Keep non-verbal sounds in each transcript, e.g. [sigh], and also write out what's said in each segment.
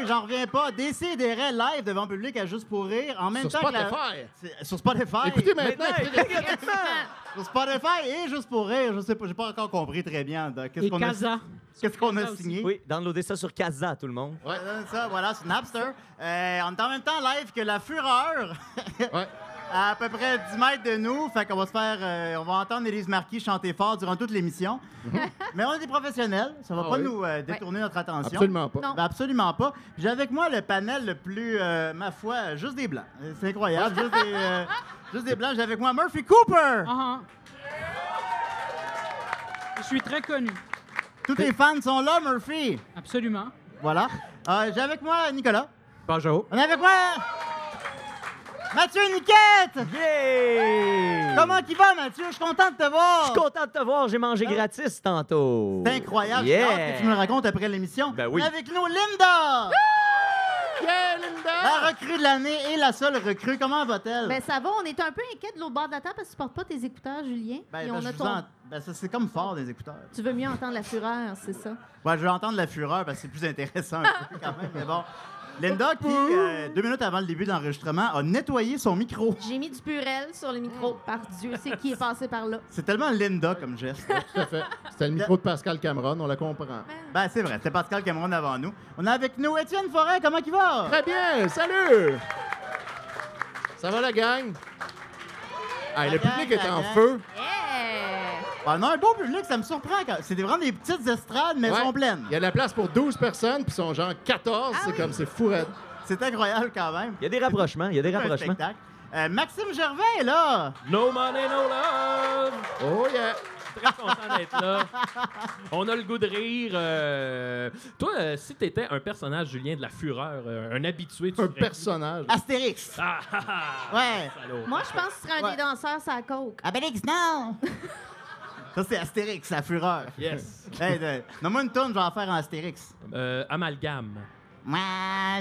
oui, j'en reviens pas. Décidérez live devant le public à Juste pour rire. En même Sur temps que la- Spotify. Sur Spotify. Écoutez maintenant. Sur Spotify et Juste pour rire. Je sais pas, j'ai pas encore compris très bien [laughs] qu'est-ce qu'on a, Casa. qu'est-ce qu'on a aussi. signé? Oui, downloadez ça sur Casa, tout le monde. Ouais, ça, voilà, c'est Napster. Euh, on est en même temps live que La Fureur. Ouais. [laughs] à peu près 10 mètres de nous. Fait qu'on va se faire. euh, on va entendre Élise Marquis chanter fort durant toute l'émission. Mais on est des professionnels. Ça va Ah pas oui. nous euh, détourner notre attention. Absolument pas. Non. Ben, absolument pas. J'ai avec moi le panel le plus, euh, ma foi, juste des blancs. Euh, C'est incroyable. juste, des, euh, [laughs] juste des blancs. J'ai avec moi Murphy Cooper. Ah, ah. Je suis très connu. Tous tes fans sont là, Murphy. Absolument. Voilà. Euh, J'ai avec moi Nicolas. Bonjour. On est avec moi Mathieu Niquette. Yeah! Comment qu'il va, Mathieu? Je suis content de te voir. Je suis content de te voir, j'ai mangé gratis tantôt. C'est incroyable. Hâte Yeah! que tu me le racontes après l'émission. Ben oui. Avec nous, Linda. Yeah, Linda! La recrue de l'année et la seule recrue. Comment va-t-elle? Ben ça va, on est un peu inquiet de l'autre bord de la table parce que tu portes pas tes écouteurs, Julien. Ben, Puis ben, on je a vous ton- en- ben, ça, c'est comme fort des écouteurs. Tu veux mieux entendre la fureur, c'est ça? Ouais, je vais entendre la fureur parce que c'est plus intéressant un [laughs] peu quand même. Mais bon. Linda, qui, euh, deux minutes avant le début de l'enregistrement, a nettoyé son micro. J'ai mis du purel sur le micro. Par Dieu, c'est qui est passé par là? C'est tellement Linda comme geste. Tout à fait. C'était le micro de Pascal Cameron, on la comprend. ben, c'est vrai, c'est Pascal Cameron avant nous. On a avec nous Étienne Forêt. Comment il va? Très bien, salut! Ça va la gang? Ah, La le gang, public est la en gang. feu. Ah, on a un beau public, ça me surprend. quand- C'est des- vraiment des petites estrades, mais elles Ouais. sont pleines. Il y a de la place pour 12 personnes, puis ils sont genre 14. Ah c'est oui. comme, c'est fou raide. C'est incroyable quand même. Il y a des rapprochements, il y a des un rapprochements. spectacle. Euh, Maxime Gervais est là. No money, no love! Oh yeah! Très content d'être là. [laughs] On a le goût de rire. euh, Toi, euh, si t'étais un personnage, Julien, de la fureur, euh, un habitué, tu Un serais- personnage. Astérix. Ah, ah, ah. Ouais. Salaud. Moi, je pense que ce serait un Ouais. des danseurs, ça coke. Abélix, non! [laughs] Ça, c'est Astérix, la fureur. Yes. Hey, de- Donne-moi une tonne, je vais en faire en Astérix. Euh, amalgame. Moi,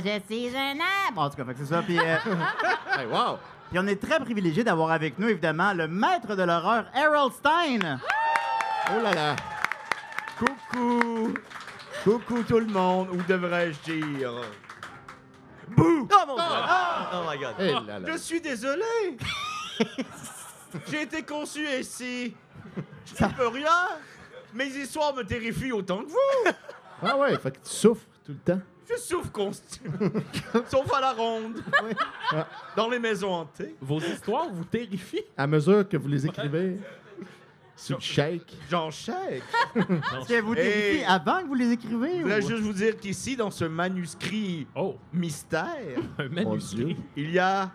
je suis un arbre. En tout cas, fait que c'est ça. Puis, euh, [laughs] Hey, wow! puis on est très privilégiés d'avoir avec nous, évidemment, le maître de l'horreur, Harold Stein. Oh là là! Coucou! Coucou tout le monde, ou devrais-je dire? Oh mon dieu! Oh my god. Eh là là! Je suis désolé! [laughs] J'ai été conçu ici. Je ne peux rien. Mes histoires me terrifient autant que vous. Ah ouais, fait que tu souffres tout le temps. Je souffre constamment. [laughs] Sauf à la ronde. Dans les maisons hantées. Vos histoires vous terrifient? À mesure que vous les écrivez, sur le shake. J'en chèque. [laughs] Est-ce que vous terrifiez avant que vous les écrivez? Je ou- voulais juste vous dire qu'ici, dans ce manuscrit Oh, mystère, un manuscrit. il y a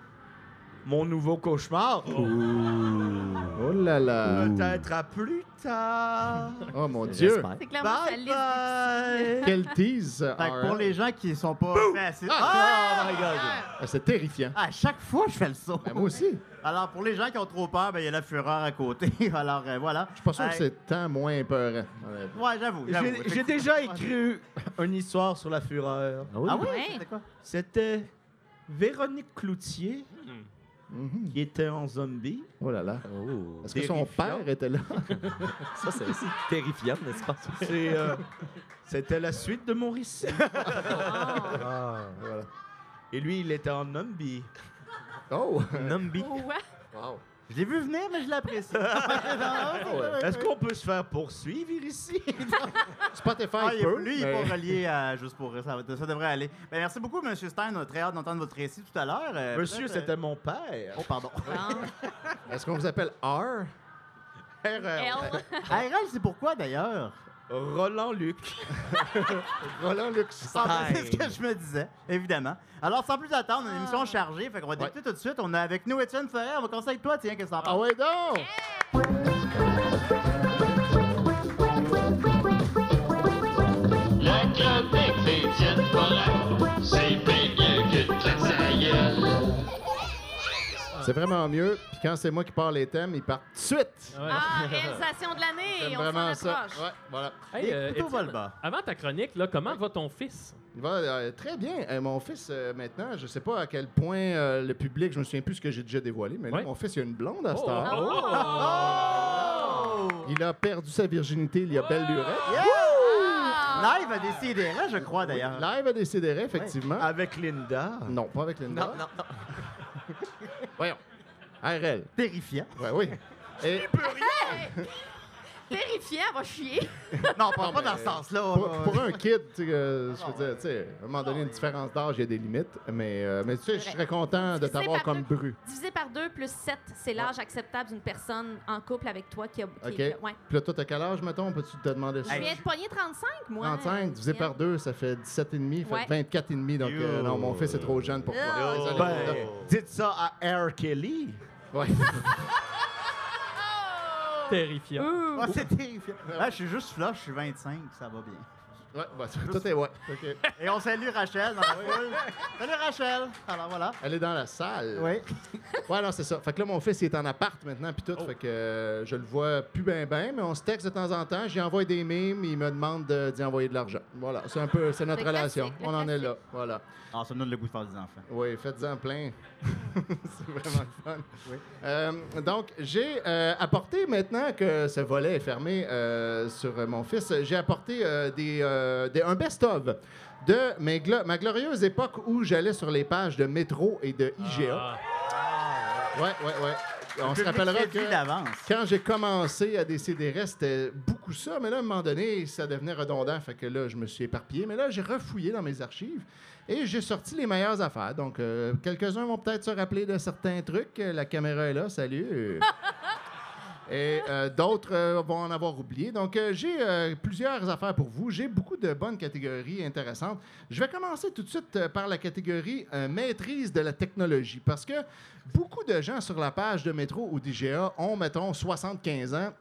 mon nouveau cauchemar. Oh là là! Peut-être à plus tard. Oh mon Dieu! J'espère. C'est clairement sa Bye bye. Quel tease! Fait que pour les gens qui sont pas assez- Ah! Oh my god. Ah, C'est terrifiant. À chaque fois, je fais le saut. Ben, moi aussi. Alors, pour les gens qui ont trop peur, ben, il y a la fureur à côté. [laughs] Alors, euh, voilà. Je suis pas sûr que c'est tant moins peurant. honnêtement. Ouais, j'avoue. J'ai- déjà écrit une histoire sur la fureur. Ah oui? Ah oui? Ouais. C'était quoi? C'était Véronique Cloutier Mhm. qui était en zombie. Oh là là. Oh. Est-ce que son père était là? [laughs] Ça, c'est terrifiant, n'est-ce pas? Euh, C'était la suite de mon récit. [laughs] Ah, voilà. Et lui, il était en zombie. Oh! Numbi. Ouais. Wow. Je l'ai vu venir, mais je l'apprécie. [laughs] Est-ce qu'on peut se faire poursuivre ici? [laughs] Spotify Ah, il est- peut, lui, il est mais- pas relié à Juste pour. Ça, ça devrait aller. Ben, merci beaucoup, M. Stein. On a très hâte d'entendre votre récit tout à l'heure. Euh, Monsieur, peut-être, euh, c'était mon père. Oh, pardon. [laughs] Est-ce qu'on vous appelle R? Elle. ARL, c'est pourquoi, d'ailleurs? Roland Luc. [laughs] Roland. Ah, ben, C'est ce que je me disais, évidemment. Alors, sans plus attendre, on a une Ah. émission chargée. Fait qu'on va débuter tout de suite. On a avec nous Étienne Ferrer. On va avec toi, tiens, qu'est-ce que t'en Ah ouais donc! C'est vraiment mieux. Puis quand c'est moi qui parle les thèmes, ils partent tout de suite. Ouais. Ah, [laughs] réalisation de l'année. On s'en vraiment ça. approche. Ouais, voilà. Hey, euh, Plutôt Étienne, Volba. avant ta chronique, là, comment va ton fils? Il va euh, très bien. Euh, mon fils, euh, maintenant, je sais pas à quel point euh, le public, je me souviens plus ce que j'ai déjà dévoilé, mais là, Ouais. mon fils, il a une blonde à cette Oh, heure. oh, oh. Il a perdu sa virginité il y a belle lurette. Ah! Live à décider, je crois d'ailleurs. Live à décider, effectivement. Avec Linda. Non, pas avec Linda. Non, non, non. [laughs] [laughs] Voyons. RL. Terrifiant. Ouais, oui. Et Terrifiant, va chier. [laughs] Non, pas, pas dans ce sens-là. pour, euh, pour un kid, tu sais, euh, je veux dire, tu sais, à un moment donné, une différence d'âge, il y a des limites. Mais, euh, mais tu sais, je serais content de Divisé t'avoir par comme deux. bru. Divisé par 2 plus 7, c'est l'âge acceptable d'une personne en couple avec toi qui a. qui OK. est- ouais. Puis là, toi, t'as quel âge, mettons? Peux-tu te demander ça? Je viens de pogner 35, moi. 35 divisé Étienne. par 2, ça fait 17,5, Ouais. fait 24,5. Donc, euh, non, mon fils est trop jeune pour Yo. Désolé. Ben, dites ça à R. Kelly. Ouais. [laughs] Terrifiant. Ah, c'est terrifiant. Ah, je suis juste flush, je suis 25, ça va bien. Ouais, bah, tout est ouais. OK. Et on salue Rachel dans la foule. Salut Rachel. Alors voilà. Elle est dans la salle. Oui. Ouais, non, c'est ça. Fait que là, mon fils, il est en appart maintenant, puis tout. Fait que euh, je le vois plus ben ben, mais on se texte de temps en temps. J'y envoie des mimes, il me demande de- d'y envoyer de l'argent. Voilà, c'est un peu, c'est notre Le relation. classique, le on en est là. Voilà. Ah, ça me donne le goût de faire des enfants. Oui, faites-en plein. [laughs] c'est vraiment fun. Euh, donc, j'ai euh, apporté, maintenant que ce volet est fermé euh, sur mon fils, j'ai apporté des, des- un best-of de mes glo- ma glorieuse époque où j'allais sur les pages de Métro et de IGA. Ah. Ouais, ouais, ouais. On se rappellera que quand j'ai commencé à décider, c'était ça, mais là, à un moment donné, ça devenait redondant, fait que là, je me suis éparpillé. Mais là, j'ai refouillé dans mes archives et j'ai sorti les meilleures affaires. Donc, euh, quelques-uns vont peut-être se rappeler de certains trucs. La caméra est là, salut. [laughs] Et euh, d'autres euh, vont en avoir oublié. Donc, euh, j'ai plusieurs affaires pour vous. J'ai beaucoup de bonnes catégories intéressantes. Je vais commencer tout de suite par la catégorie maîtrise de la technologie. Parce que beaucoup de gens sur la page de Métro ou d'IGA ont, mettons, 75 ans.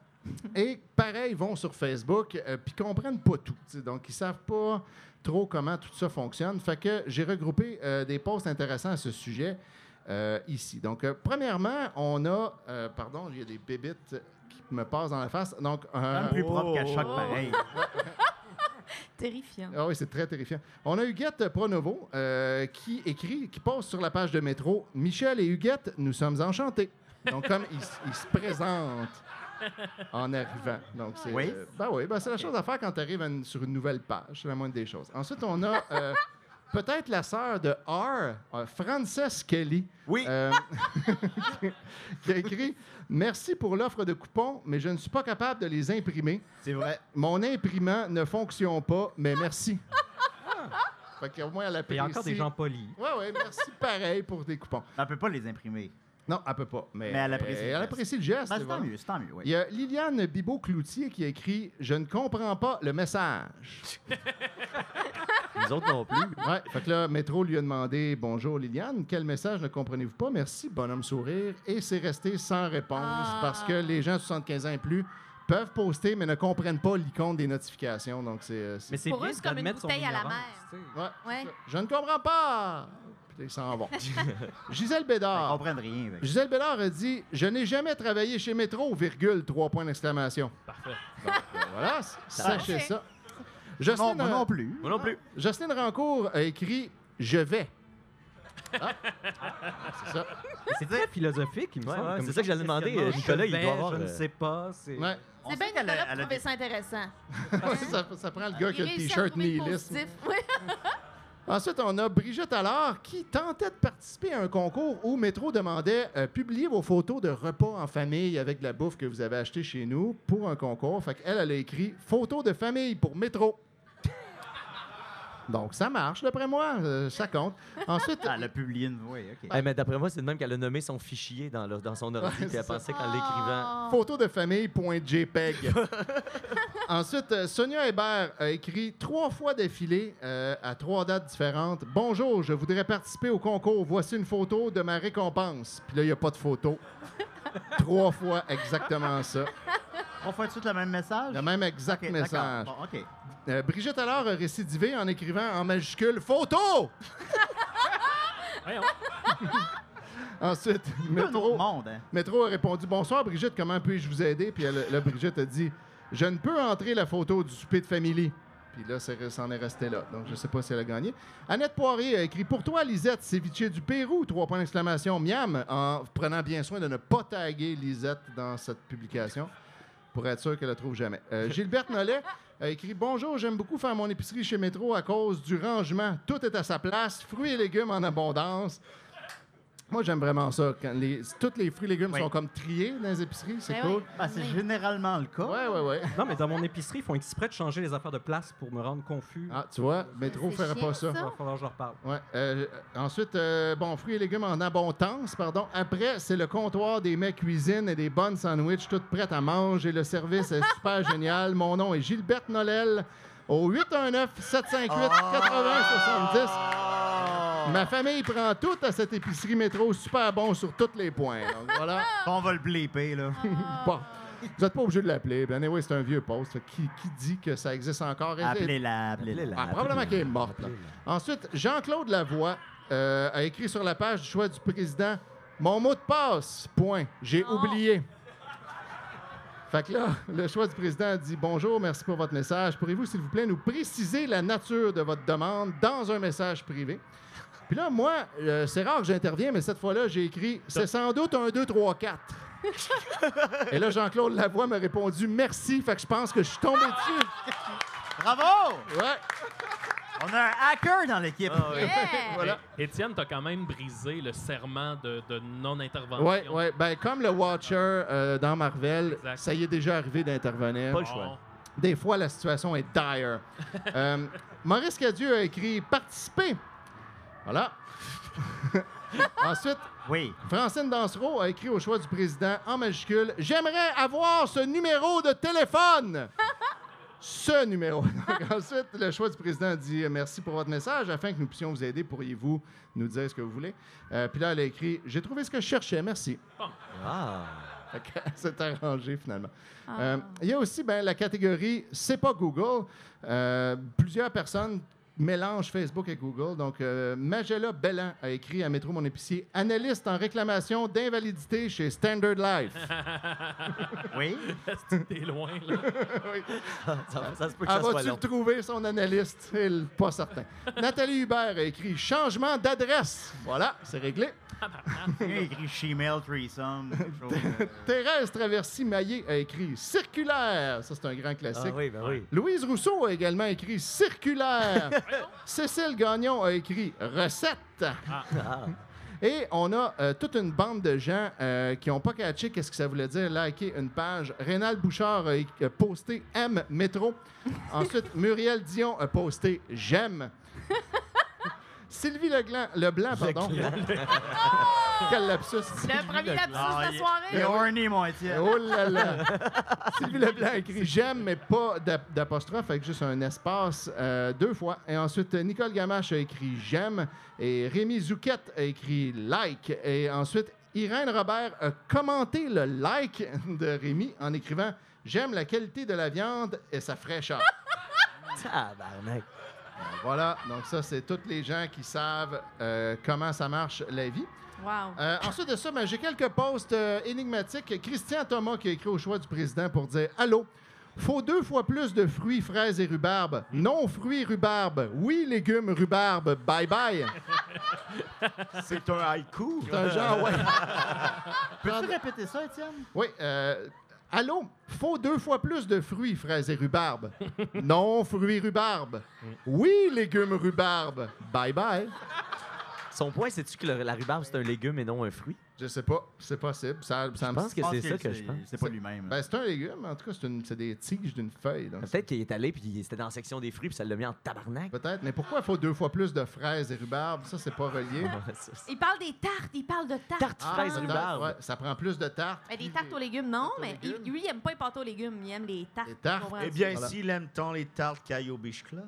Et pareil, vont sur Facebook euh, puis comprennent pas tout. Donc, ils savent pas trop comment tout ça fonctionne. Fait que j'ai regroupé euh, des posts intéressants à ce sujet euh, ici. Donc, euh, premièrement, on a... euh, pardon, il y a des bébites qui me passent dans la face. Donc, euh, Même plus propre qu'à choc Oh. pareil. [laughs] Terrifiant. ah oui, c'est très terrifiant. On a Huguette Pronovo euh, qui écrit, qui poste sur la page de métro Michel et Huguette, nous sommes enchantés. Donc, comme ils il se présentent [laughs] en arrivant. Donc, c'est. Oui? euh, ben oui, ben c'est la chose à faire quand tu arrives sur une nouvelle page. C'est la moindre des choses. Ensuite, on a euh, [laughs] peut-être la sœur de R, euh, Frances Kelly. Oui. euh, [laughs] qui a écrit Merci pour l'offre de coupons, mais je ne suis pas capable de les imprimer. C'est vrai. Mon imprimant ne fonctionne pas, mais merci. Fait qu'au moins, elle Il y apprécie. a encore des gens polis. Ouais, ouais, merci pareil pour tes coupons. On peut pas les imprimer. Non, elle peut pas. Mais, Mais elle apprécie le Elle geste. apprécie le geste. Ben, c'est tant mieux, c'est tant mieux, oui. Il y a Liliane Bibot-Cloutier qui a écrit Je ne comprends pas le message. [laughs] Les autres non plus. Ouais, fait que là, Métro lui a demandé Bonjour Liliane, quel message ne comprenez-vous pas? Merci, bonhomme sourire. Et c'est resté sans réponse Ah. parce que les gens de 75 ans et plus peuvent poster mais ne comprennent pas l'icône des notifications. Donc, c'est. euh, c'est- Mais c'est Pour eux, c'est comme une bouteille à la mer. Ouais, Ouais. Je ne comprends pas. Puis ils s'en vont. [laughs] Gisèle Ils Bédard. comprennent rien. avec. Gisèle Bédard a dit Je n'ai jamais travaillé chez Métro, virgule, trois points d'exclamation. Parfait. Donc, euh, voilà, sachez ça. Non, moi euh, non plus. Moi non plus. Jocelyne Rancourt a écrit Je vais. Ah. C'est ça. C'est très philosophique, il me Ouais, semble. ouais, comme c'est ça que j'allais demander. euh, Nicolas, il Je doit avoir, Je ne euh, sais pas. C'est... Ouais. Bien qu'elle a- des- ça intéressant. [laughs] ça, ça prend le gars qui a le t-shirt nihiliste. [laughs] Oui. Ensuite, on a Brigitte Allard qui tentait de participer à un concours où Métro demandait euh, publier vos photos de repas en famille avec la bouffe que vous avez acheté chez nous pour un concours. Fait elle a écrit photos de famille pour Métro. Donc, ça marche, d'après moi. euh, ça compte. Ensuite, Ah, [laughs] elle a publié une. Oui, OK. Eh, mais d'après moi, c'est de même qu'elle a nommé son fichier dans, le- dans son ordi, Ouais, puis elle pensait qu'en l'écrivant. Oh. photo de famille.jpeg. [laughs] Ensuite, euh, Sonia Hébert a écrit trois fois d'affilée euh, à trois dates différentes. Bonjour, je voudrais participer au concours. Voici une photo de ma récompense. Puis là, il n'y a pas de photo. [laughs] trois fois exactement ça. On fait tout de suite le même message? Le même exact message. d'accord. Bon, OK. Euh, Brigitte alors a récidivé en écrivant en majuscule photo. [laughs] Ensuite, métro, monde, hein? métro a répondu Bonsoir Brigitte, comment puis-je vous aider Puis elle- là, Brigitte a dit Je ne peux entrer la photo du souper de famille. Puis là, c'est- c'en est resté là. Donc, je ne sais pas si elle a gagné. Annette Poirier a écrit Pour toi, Lisette, ceviche du Pérou, trois points d'exclamation, miam, en prenant bien soin de ne pas taguer Lisette dans cette publication. pour être sûr qu'elle le trouve jamais. Euh, Gilberte Nollet a écrit Bonjour, j'aime beaucoup faire mon épicerie chez Métro à cause du rangement. Tout est à sa place, fruits et légumes en abondance. Moi, j'aime vraiment ça. Quand les, tous les fruits et légumes Oui. sont comme triés dans les épiceries, c'est Ben cool. oui. Ben, c'est généralement le cas. Ouais, ouais, ouais. Non, mais dans mon épicerie, ils font exprès de changer les affaires de place pour me rendre confus. Ah, tu vois, Métro C'est ferait chiant, pas ça. ça. Il va falloir que je leur parle. Ouais. euh, ensuite, euh, bon, fruits et légumes en abondance, pardon. Après, c'est le comptoir des mets cuisine et des bonnes sandwichs toutes prêtes à manger. Le service est [laughs] super génial. Mon nom est Gilberte Nolel au 819-758-8070. Ma famille prend tout à cette épicerie métro super bon sur tous les points. Donc voilà. [laughs] On va le bleeper, là. [laughs] Bon. Vous n'êtes pas obligé de l'appeler. Ben, anyway, c'est un vieux poste. Qui, qui dit que ça existe encore? Appelez-la, appelez-la. Ah, probablement qu'elle est morte. là. Ensuite, Jean-Claude Lavoie euh, a écrit sur la page du choix du président Mon mot de passe, point. J'ai Oh. oublié. Fait que là, le choix du président a dit Bonjour, merci pour votre message. Pourriez-vous, s'il vous plaît, nous préciser la nature de votre demande dans un message privé? Puis là, moi, euh, c'est rare que j'interviens, mais cette fois-là, j'ai écrit C'est sans doute un 2, 3, 4. Et là, Jean-Claude Lavoie m'a répondu Merci. Fait que je pense que je suis tombé dessus. Bravo! Ouais. On a un hacker dans l'équipe. Yeah! [laughs] Voilà. É- Étienne, t'as quand même brisé le serment de, de non-intervention. Oui, oui. Ben, comme le Watcher euh, dans Marvel, Exact. ça y est déjà arrivé d'intervenir. Pas le choix. Bon. Des fois, la situation est dire. Euh, Maurice Cadieux a écrit Participer. Voilà. [laughs] Ensuite, Oui. Francine Dansereau a écrit au choix du président en majuscule J'aimerais avoir ce numéro de téléphone. Ce numéro. [laughs] Donc, ensuite, le choix du président dit Merci pour votre message. Afin que nous puissions vous aider, pourriez-vous nous dire ce que vous voulez? Euh, Puis là, elle a écrit J'ai trouvé ce que je cherchais. Merci. Ah. [laughs] C'est arrangé finalement. Ah. Euh, Il y a aussi ben, la catégorie C'est pas Google. Euh, plusieurs personnes mélangent Facebook et Google. Donc, euh, Magella Bellan a écrit à Métro Mon Épicier Analyste en réclamation d'invalidité chez Standard Life. [laughs] Oui. T'es loin, là? [laughs] Ça, ça se peut que Ah, ça soit long. le trouver, son analyste? Il- Pas certain. Nathalie Hubert a écrit Changement d'adresse. Voilà, c'est réglé. Il a écrit Shemale Threesome. [laughs] euh, Thérèse Traversy-Maillé a écrit Circulaire. Ça, c'est un grand Ah classique. oui, ben oui. Louise Rousseau a également écrit circulaire. Cécile Gagnon a écrit recette. Ah. Et on a euh, toute une bande de gens euh, qui n'ont pas catché qu'est-ce que ça voulait dire liker une page. Rénal Bouchard a posté M métro. Ensuite, [laughs] Muriel Dion a posté j'aime. [laughs] Sylvie Leblanc, pardon. [laughs] Quel lapsus. Le premier lapsus de Ah, la soirée. Il est horny, mon Étienne. Oh là là! [laughs] Sylvie Leblanc a écrit j'aime, mais pas d'ap- d'apostrophe, avec juste un espace euh, deux fois. Et ensuite, Nicole Gamache a écrit j'aime. Et Rémi Zouquette a écrit like. Et ensuite, Irène Robert a commenté le like de Rémi en écrivant j'aime la qualité de la viande et sa fraîcheur. [laughs] Tabarnak. voilà, donc ça, c'est tous les gens qui savent euh, comment ça marche la vie. Wow. Euh, ensuite de ça, ben, j'ai quelques posts euh, énigmatiques. Christian Thomas qui a écrit au choix du président pour dire Allô, faut deux fois plus de fruits, fraises et rhubarbe. Non, fruits, rhubarbe. Oui, légumes, rhubarbe. Bye bye. [laughs] C'est un haïku. C'est un genre, ouais. [laughs] Peux-tu répéter ça, Étienne? Oui, euh, Allô, faut deux fois plus de fruits, fraises et rhubarbe. Non, fruits, rhubarbe. Oui, légumes, rhubarbe. Bye bye. Son point, c'est-tu que le- la rhubarbe, c'est un légume et non un fruit? Je sais pas, c'est possible. Ça, ça Je me- pense que c'est ça que je pense. C'est pas lui-même. Ben, c'est un légume, en tout cas, c'est une- c'est des tiges d'une feuille. donc Peut-être qu'il est allé puis c'était dans la section des fruits puis ça l'a mis en tabarnak. Peut-être, mais pourquoi il faut deux fois plus de fraises et rhubarbe? Ça, c'est pas relié. [laughs] Ouais, ça, c'est- Il parle des tartes. Il parle de tartes. Tarte Ah, fraise peut-être, rhubarbe. ouais, ça prend plus de tarte. Mais des tartes aux légumes, non, Tartes aux mais il- lui, il aime pas les pâtes aux légumes. Il aime les tartes. Les tartes. tu? Eh bien, Voilà. s'il aime tant les tartes au Beach Club.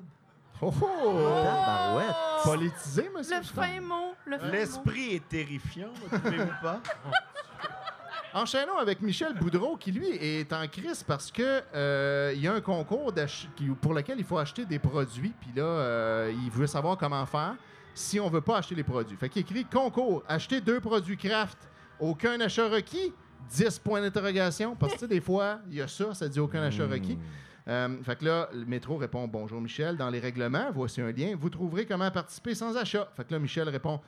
Oh, oh! Tabarouette. Politisé, monsieur. Le fin mot. Le fin mot. L'esprit est terrifiant, ne trouvez-vous pas? [laughs] Enchaînons avec Michel Boudreau, qui lui est en crise parce que euh, il y a un concours d'ach- pour lequel il faut acheter des produits. Puis là, euh, il veut savoir comment faire si on veut pas acheter les produits. Fait qu'il écrit concours, acheter deux produits craft, aucun achat requis, 10 points d'interrogation. Parce que tu sais, des fois, il y a ça, ça dit aucun achat requis. Euh, fait que là, le métro répond Bonjour Michel, dans les règlements, voici un lien. Vous trouverez comment participer sans achat. Fait que là, Michel répond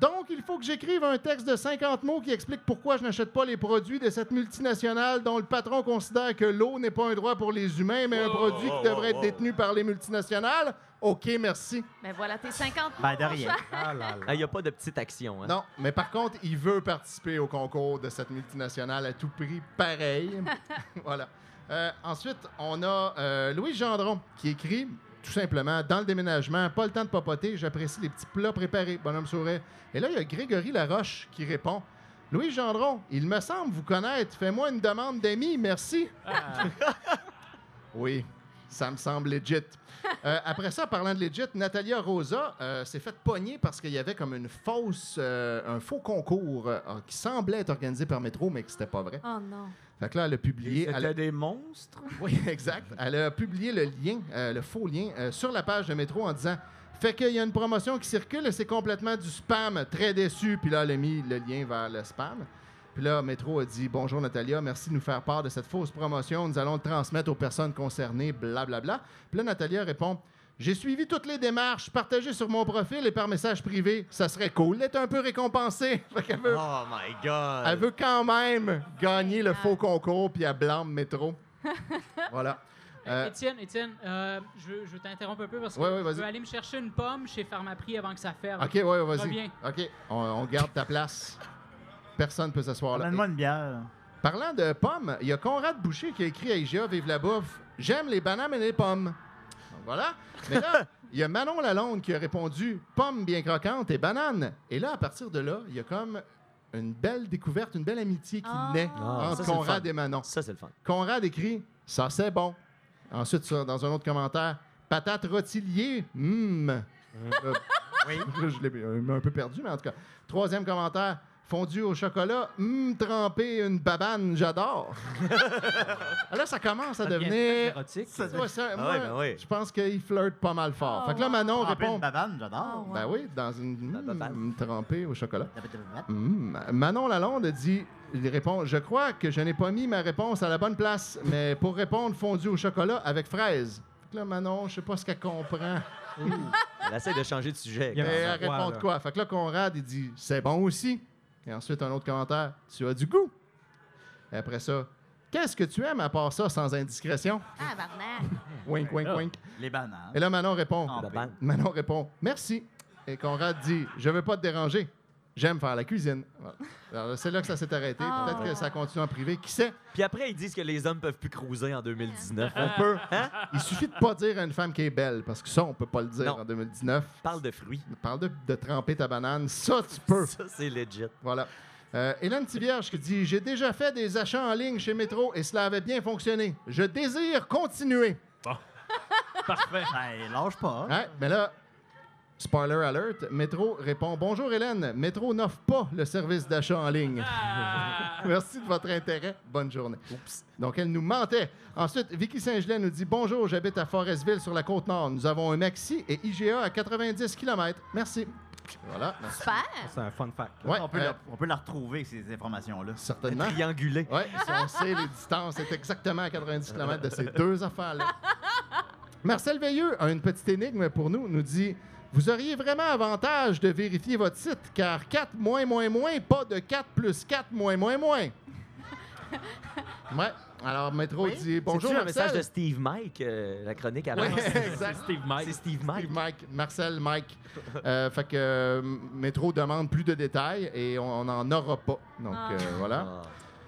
Donc, il faut que j'écrive un texte de 50 mots qui explique pourquoi je n'achète pas les produits de cette multinationale dont le patron considère que l'eau n'est pas un droit pour les humains, mais un produit qui devrait être détenu par les multinationales. OK, merci. Ben voilà, tes 50 Ben, mots, de mon rien. chat. Ah là là. Il n'y a pas de petite action. Hein? Non, mais par contre, il veut participer au concours de cette multinationale à tout prix, pareil. [laughs] voilà. Euh, ensuite, on a euh, Louis Gendron qui écrit tout simplement dans le déménagement, pas le temps de papoter, j'apprécie les petits plats préparés, bonhomme souret. Et là, il y a Grégory Laroche qui répond Louis Gendron, il me semble vous connaître, fais-moi une demande d'amis, merci. [laughs] oui, ça me semble legit. Euh, après ça, parlant de legit, Natalia Rosa euh, s'est fait pogner parce qu'il y avait comme une fausse, euh, un faux concours euh, qui semblait être organisé par Métro, mais que c'était pas vrai. Oh non. Fait que là, elle a publié. elle a- C'était des monstres? [laughs] oui, exact. Elle a publié le lien, euh, le faux lien, euh, sur la page de Métro en disant Fait qu'il y a une promotion qui circule c'est complètement du spam. Très déçu. Puis là, elle a mis le lien vers le spam. Puis là, Métro a dit Bonjour Natalia, merci de nous faire part de cette fausse promotion. Nous allons le transmettre aux personnes concernées, blablabla. Puis là, Natalia répond J'ai suivi toutes les démarches partagées sur mon profil et par message privé. Ça serait cool d'être un peu récompensé. [laughs] Fait qu'elle veut, Oh my God! elle veut quand même gagner le faux concours, puis elle blâme Métro. [laughs] voilà. Euh, Étienne, Étienne, euh, je, t'interrompre un peu parce que Ouais, ouais, je veux aller me chercher une pomme chez Pharmaprix avant que ça ferme. OK, ouais, vas-y. Reviens. OK, on, on garde ta place. Personne ne peut s'asseoir là. Amène-moi une bière. Parlant de pommes, il y a Conrad Boucher qui a écrit à IGA Vive la bouffe J'aime les bananes et les pommes. Voilà. Mais là, [laughs] il y a Manon Lalonde qui a répondu Pommes bien croquantes et bananes. Et là, à partir de là, il y a comme une belle découverte, une belle amitié qui Ah. naît Ah, entre ça, Conrad et Manon. Ça, c'est le fun. Conrad écrit Ça, c'est bon. Ensuite, ça, dans un autre commentaire Patate rotilier, hum. oui. [laughs] Je l'ai un peu perdu, mais en tout cas. Troisième commentaire Fondu au chocolat, hum, trempé une babane, j'adore. [laughs] là, ça commence à devenir. érotique. Ouais, ça, Ah moi, ouais, ben oui. Je pense qu'il flirte pas mal fort. Oh, fait que là, Manon Tremper répond une babane, j'adore. Oh, Ben oui, dans une La babane. trempée au chocolat. Hum, Manon Lalonde dit, il répond, je crois que je n'ai pas mis ma réponse à la bonne place, mais pour répondre fondu au chocolat avec fraise. Fait que là, Manon, je sais pas ce qu'elle comprend. Elle essaie de changer de sujet. Il y a Mais elle répond de quoi? Fait que là, Conrad, il dit, c'est bon aussi. Et ensuite, un autre commentaire, tu as du goût. Et après ça, qu'est-ce que tu aimes à part ça sans indiscrétion? Ah, barnac. [laughs] Wink, wink, wink. Les bananes. Et là, Manon répond. Manon répond Merci. Et Conrad dit Je veux pas te déranger. J'aime faire la cuisine. Voilà. C'est là que ça s'est arrêté. Ah. Peut-être que ça continue en privé. Qui sait? Puis après, ils disent que les hommes peuvent plus cruiser en 2019. On peut. Il suffit de pas dire à une femme qui est belle, parce que ça, on peut pas le dire Non. en 2019. Parle de fruits. Parle de, de tremper ta banane. Ça, tu peux. Ça, c'est legit. Voilà. Euh, Hélène Tivierge qui dit J'ai déjà fait des achats en ligne chez Métro et cela avait bien fonctionné. Je désire continuer. Parfait. Ben, lâche pas. Ouais, mais là, spoiler alert, Métro répond Bonjour Hélène, Métro n'offre pas le service d'achat en ligne. [laughs] Merci de votre intérêt. Bonne journée. Donc, elle nous mentait. Ensuite, Vicky Saint-Gelais nous dit Bonjour, j'habite à Forestville sur la côte nord. Nous avons un Maxi et IGA à 90 km. Merci. Voilà. C'est un fun fact. Ouais, on, peut euh, la, on peut la retrouver, ces informations-là. certainement. Triangulé. Oui, si on sait les distances, c'est exactement à 90 km de ces deux affaires-là. [laughs] Marcel Veilleux a une petite énigme pour nous. nous dit Vous auriez vraiment avantage de vérifier votre site, car 4 moins moins moins, pas de 4 plus 4 moins moins moins. [laughs] Ouais. Alors, Métro dit Bonjour, C'est un message de Steve Mike, euh, la chronique avant. Oui, [laughs] exact. Steve Mike. C'est Steve Mike. Steve Mike, Marcel Mike. Euh, fait que euh, Métro demande plus de détails et on n'en aura pas. Donc, Ah. euh, voilà. Ah.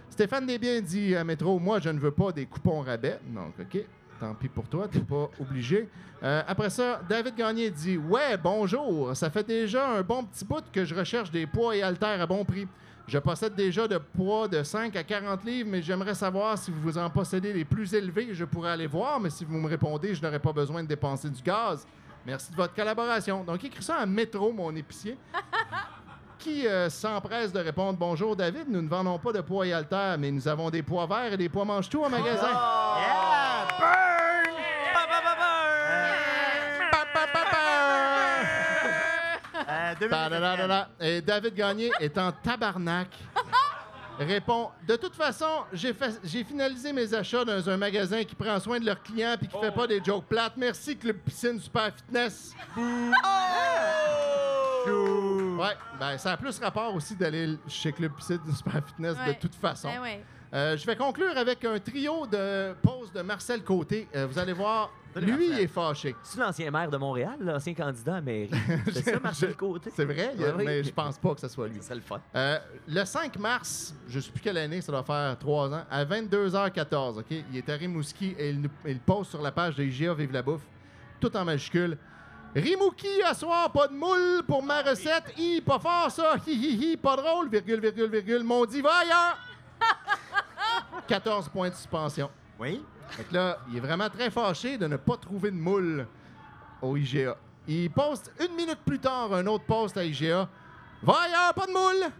Stéphane Desbiens dit à Métro Moi, je ne veux pas des coupons rabais. Donc, OK. Tant pis pour toi, t'es pas obligé. Euh, après ça, David Gagné dit Ouais, bonjour. Ça fait déjà un bon petit bout que je recherche des poids et haltères à bon prix. Je possède déjà de poids de 5 à 40 livres, mais j'aimerais savoir si vous en possédez les plus élevés. Je pourrais aller voir, mais si vous me répondez, je n'aurai pas besoin de dépenser du gaz. Merci de votre collaboration. Donc, écris ça à Métro, mon épicier [laughs] qui euh, s'empresse de répondre Bonjour David, nous ne vendons pas de poids et haltères, mais nous avons des pois verts et des pois mange-tout au magasin. Yeah! Et David Gagné est en tabarnak. [laughs] Répond De toute façon, j'ai finalisé mes achats dans un magasin qui prend soin de leurs clients et qui fait pas des jokes plates. Merci, Club Piscine Super Fitness. Chou. Ouais, ben ça a plus rapport aussi d'aller chez Club Piscine Super Fitness Ouais. de toute façon. Ben ouais. Euh, je vais conclure avec un trio de pause de Marcel Côté. Euh, vous allez voir, Salut, lui, Marcel. est fâché. C'est l'ancien maire de Montréal, l'ancien candidat à mairie? [laughs] C'est ça, Marcel Côté? C'est vrai, il y a- Ouais, oui. mais je pense pas que ce soit lui. Serait le fun. Euh, le 5 mars, je ne sais plus quelle année, ça doit faire trois ans, à 22h14, OK? Il est à Rimouski et il, nous- il poste sur la page de IGA Vive la Bouffe, tout en majuscule. Rimouki, à soir, pas de moule pour ma recette. Hi, pas fort ça. Hi, hi, hi, pas drôle, virgule, virgule, virgule. Mon dit, va ailleurs. [laughs] 14 points de suspension. Oui. Fait que là, il est vraiment très fâché de ne pas trouver de moule au IGA. Il poste une minute plus tard un autre poste à IGA. Va ailleurs, pas de moule!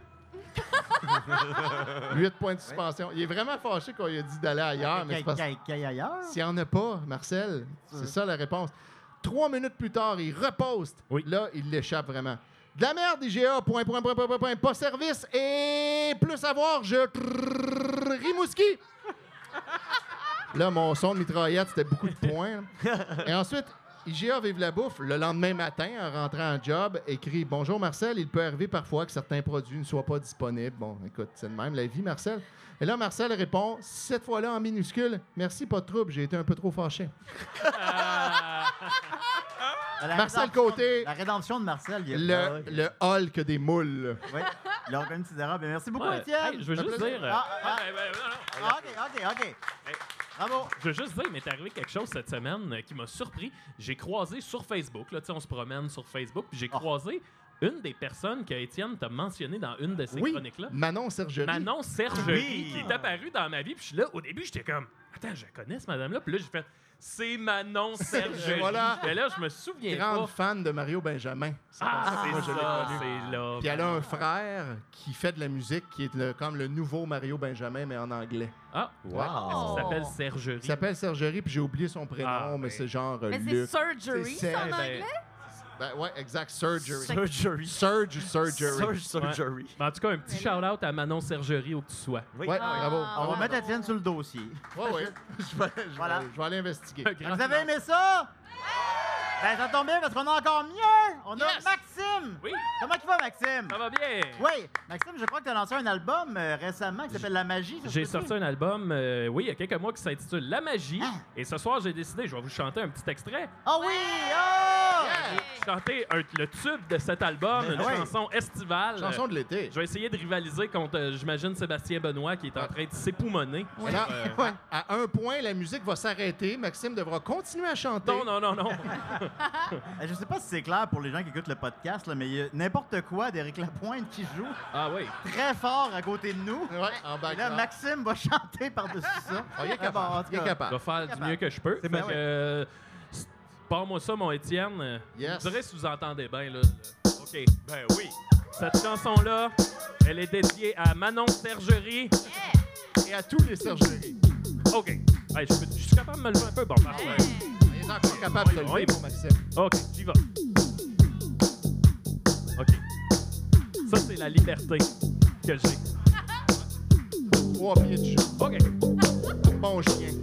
[laughs] 8 points de suspension. Il est vraiment fâché qu'on lui a dit d'aller ailleurs, mais ailleurs? s'il n'y en a pas, Marcel, c'est ça la réponse. Trois minutes plus tard, il reposte. Oui. Là, il l'échappe vraiment. De la merde, IGA, point, point, point, point, point, point, pas service et plus savoir, je... Rimouski! Là, mon son de mitraillette, c'était beaucoup de points. Et ensuite, IGA Vive la bouffe, le lendemain matin, en rentrant en job, écrit Bonjour Marcel, il peut arriver parfois que certains produits ne soient pas disponibles. Bon, écoute, c'est de même la vie, Marcel. Et là, Marcel répond Cette fois-là en minuscule, merci, pas de trouble, j'ai été un peu trop fâché. La Marcel rédemption- Côté. La rédemption de Marcel. Il est Le, le Hulk des moules. Oui, il a reconnu ses erreurs. Bien, merci beaucoup, Ouais. Étienne. Hey, je veux juste dire. euh, Ah, ah. non, non. Ah, OK, OK, OK. Bravo. Je veux juste dire, il m'est arrivé quelque chose cette semaine euh, qui m'a surpris. J'ai croisé sur Facebook, là, tu sais, on se promène sur Facebook, puis j'ai Ah. croisé une des personnes que Étienne t'a mentionné dans une de ces Oui, chroniques-là. Manon Sergerie. Manon Sergerie, Oui. qui est apparue dans ma vie. Puis je suis là, au début, j'étais comme, attends, je connais cette madame-là. Puis là, j'ai fait, c'est Manon Sergerie. Voilà. Et là, je me souviens Grande pas. fan de Mario Benjamin. C'est Ah, c'est l'ai ça, connu. c'est là. Puis elle a un frère qui fait de la musique, qui est le- comme le nouveau Mario Benjamin, mais en anglais. Ah, Wow. ça s'appelle Sergerie? Il s'appelle Sergerie, puis j'ai oublié son prénom, Ah, mais ouais. c'est genre Mais c'est surgery, C'est ça, en ben, anglais? Ben, ouais, exact, Surgery. Surgery. Surge Surgery. Surge Surgery. En tout cas, un petit shout-out à Manon Sergerie où que tu sois. Oui. Ouais, Ah. bravo. On va mettre Étienne sur le dossier. Ouais, ouais. [laughs] Je vais, je vais- Voilà. je vais aller investiguer. Vous avez aimé ça? Ben, ça tombe bien parce qu'on a encore mieux. On a. Maxime. Oui, Comment tu vas, Maxime? ça va bien. Oui, Maxime, je crois que tu as lancé un album euh, récemment qui s'appelle La Magie. J'ai sorti un album, euh, oui, il y a quelques mois qui s'intitule La Magie. Ah. Et ce soir, j'ai décidé, je vais vous chanter un petit extrait. Ah oui! Oh! Chanter un- le tube de cet album, une chanson estivale. Chanson de l'été. Je vais essayer de rivaliser contre, euh, j'imagine, Sébastien Benoît qui est en train de s'époumoner. Euh, ouais, à un point, la musique va s'arrêter. Maxime devra continuer à chanter. Non, non, non, non. [laughs] Euh, Je sais pas si c'est clair pour les gens qui écoutent le podcast, là, mais il y a n'importe quoi d'Éric Lapointe qui joue Ah oui. très fort à côté de nous. Ouais, en Et là, background. Maxime va [laughs] chanter par-dessus ça. Ah, il est Ah, bon, en capable. tout il est cas. Je capable. vais faire du capable. mieux que je peux. Fait que, euh, Pars-moi ça, mon Étienne. Euh, Yes. Vous direz si vous entendez bien. Là. OK. Ben oui. Cette chanson-là, elle est dédiée à Manon Sergerie. Et à tous les Sergeries. OK. Hey, je, peux- je suis capable de me lever un peu? Bon, parfait. Il est encore capable de le Oui. lever, mon Maxime. OK, j'y vais. OK. Ça, c'est la liberté que j'ai. Trois pieds de jeu. OK. Bon chien.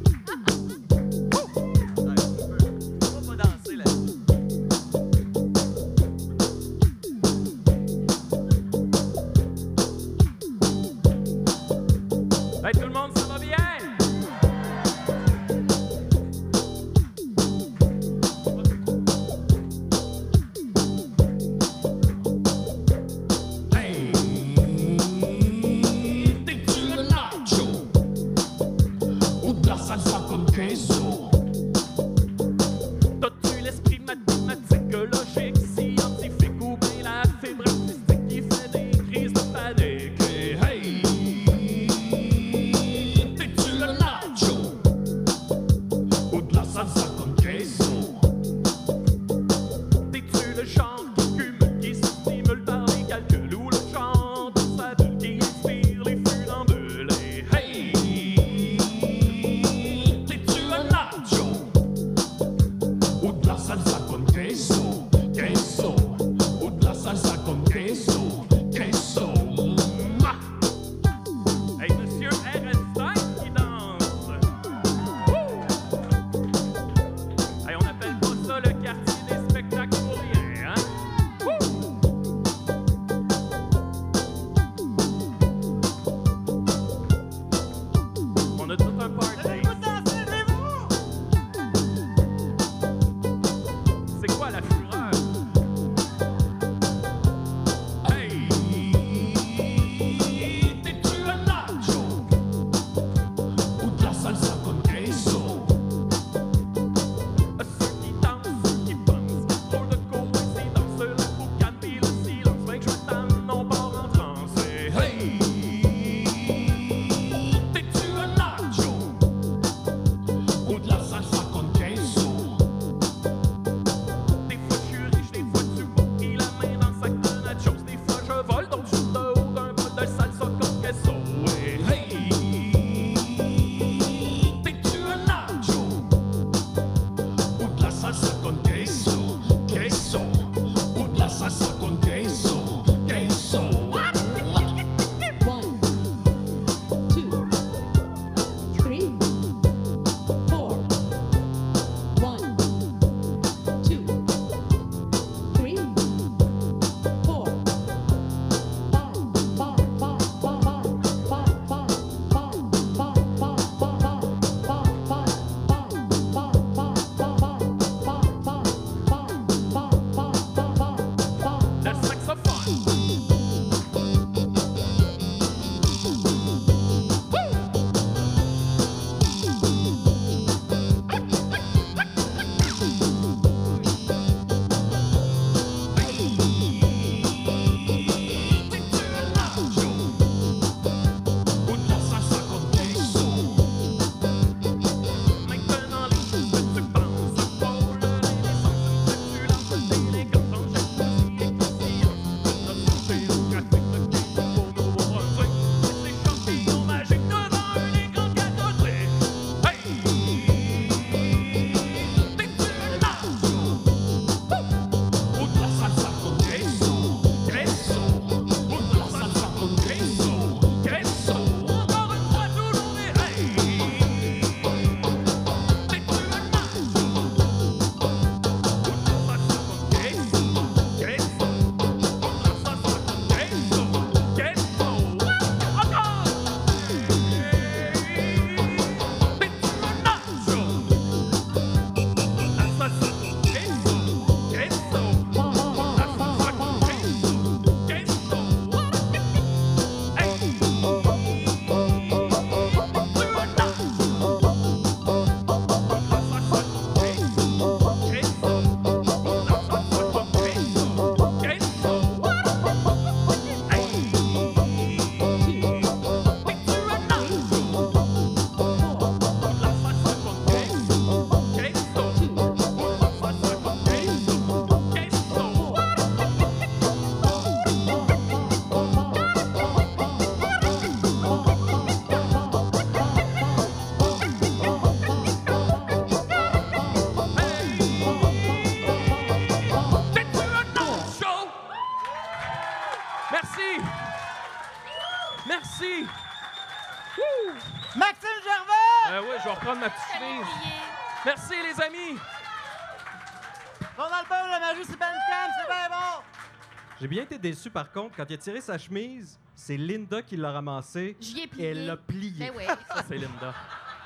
J'ai bien été déçu, par contre, quand il a tiré sa chemise, c'est Linda qui l'a ramassé J'y ai et plié. elle l'a plié. Ben oui. Ça, [laughs] c'est Linda.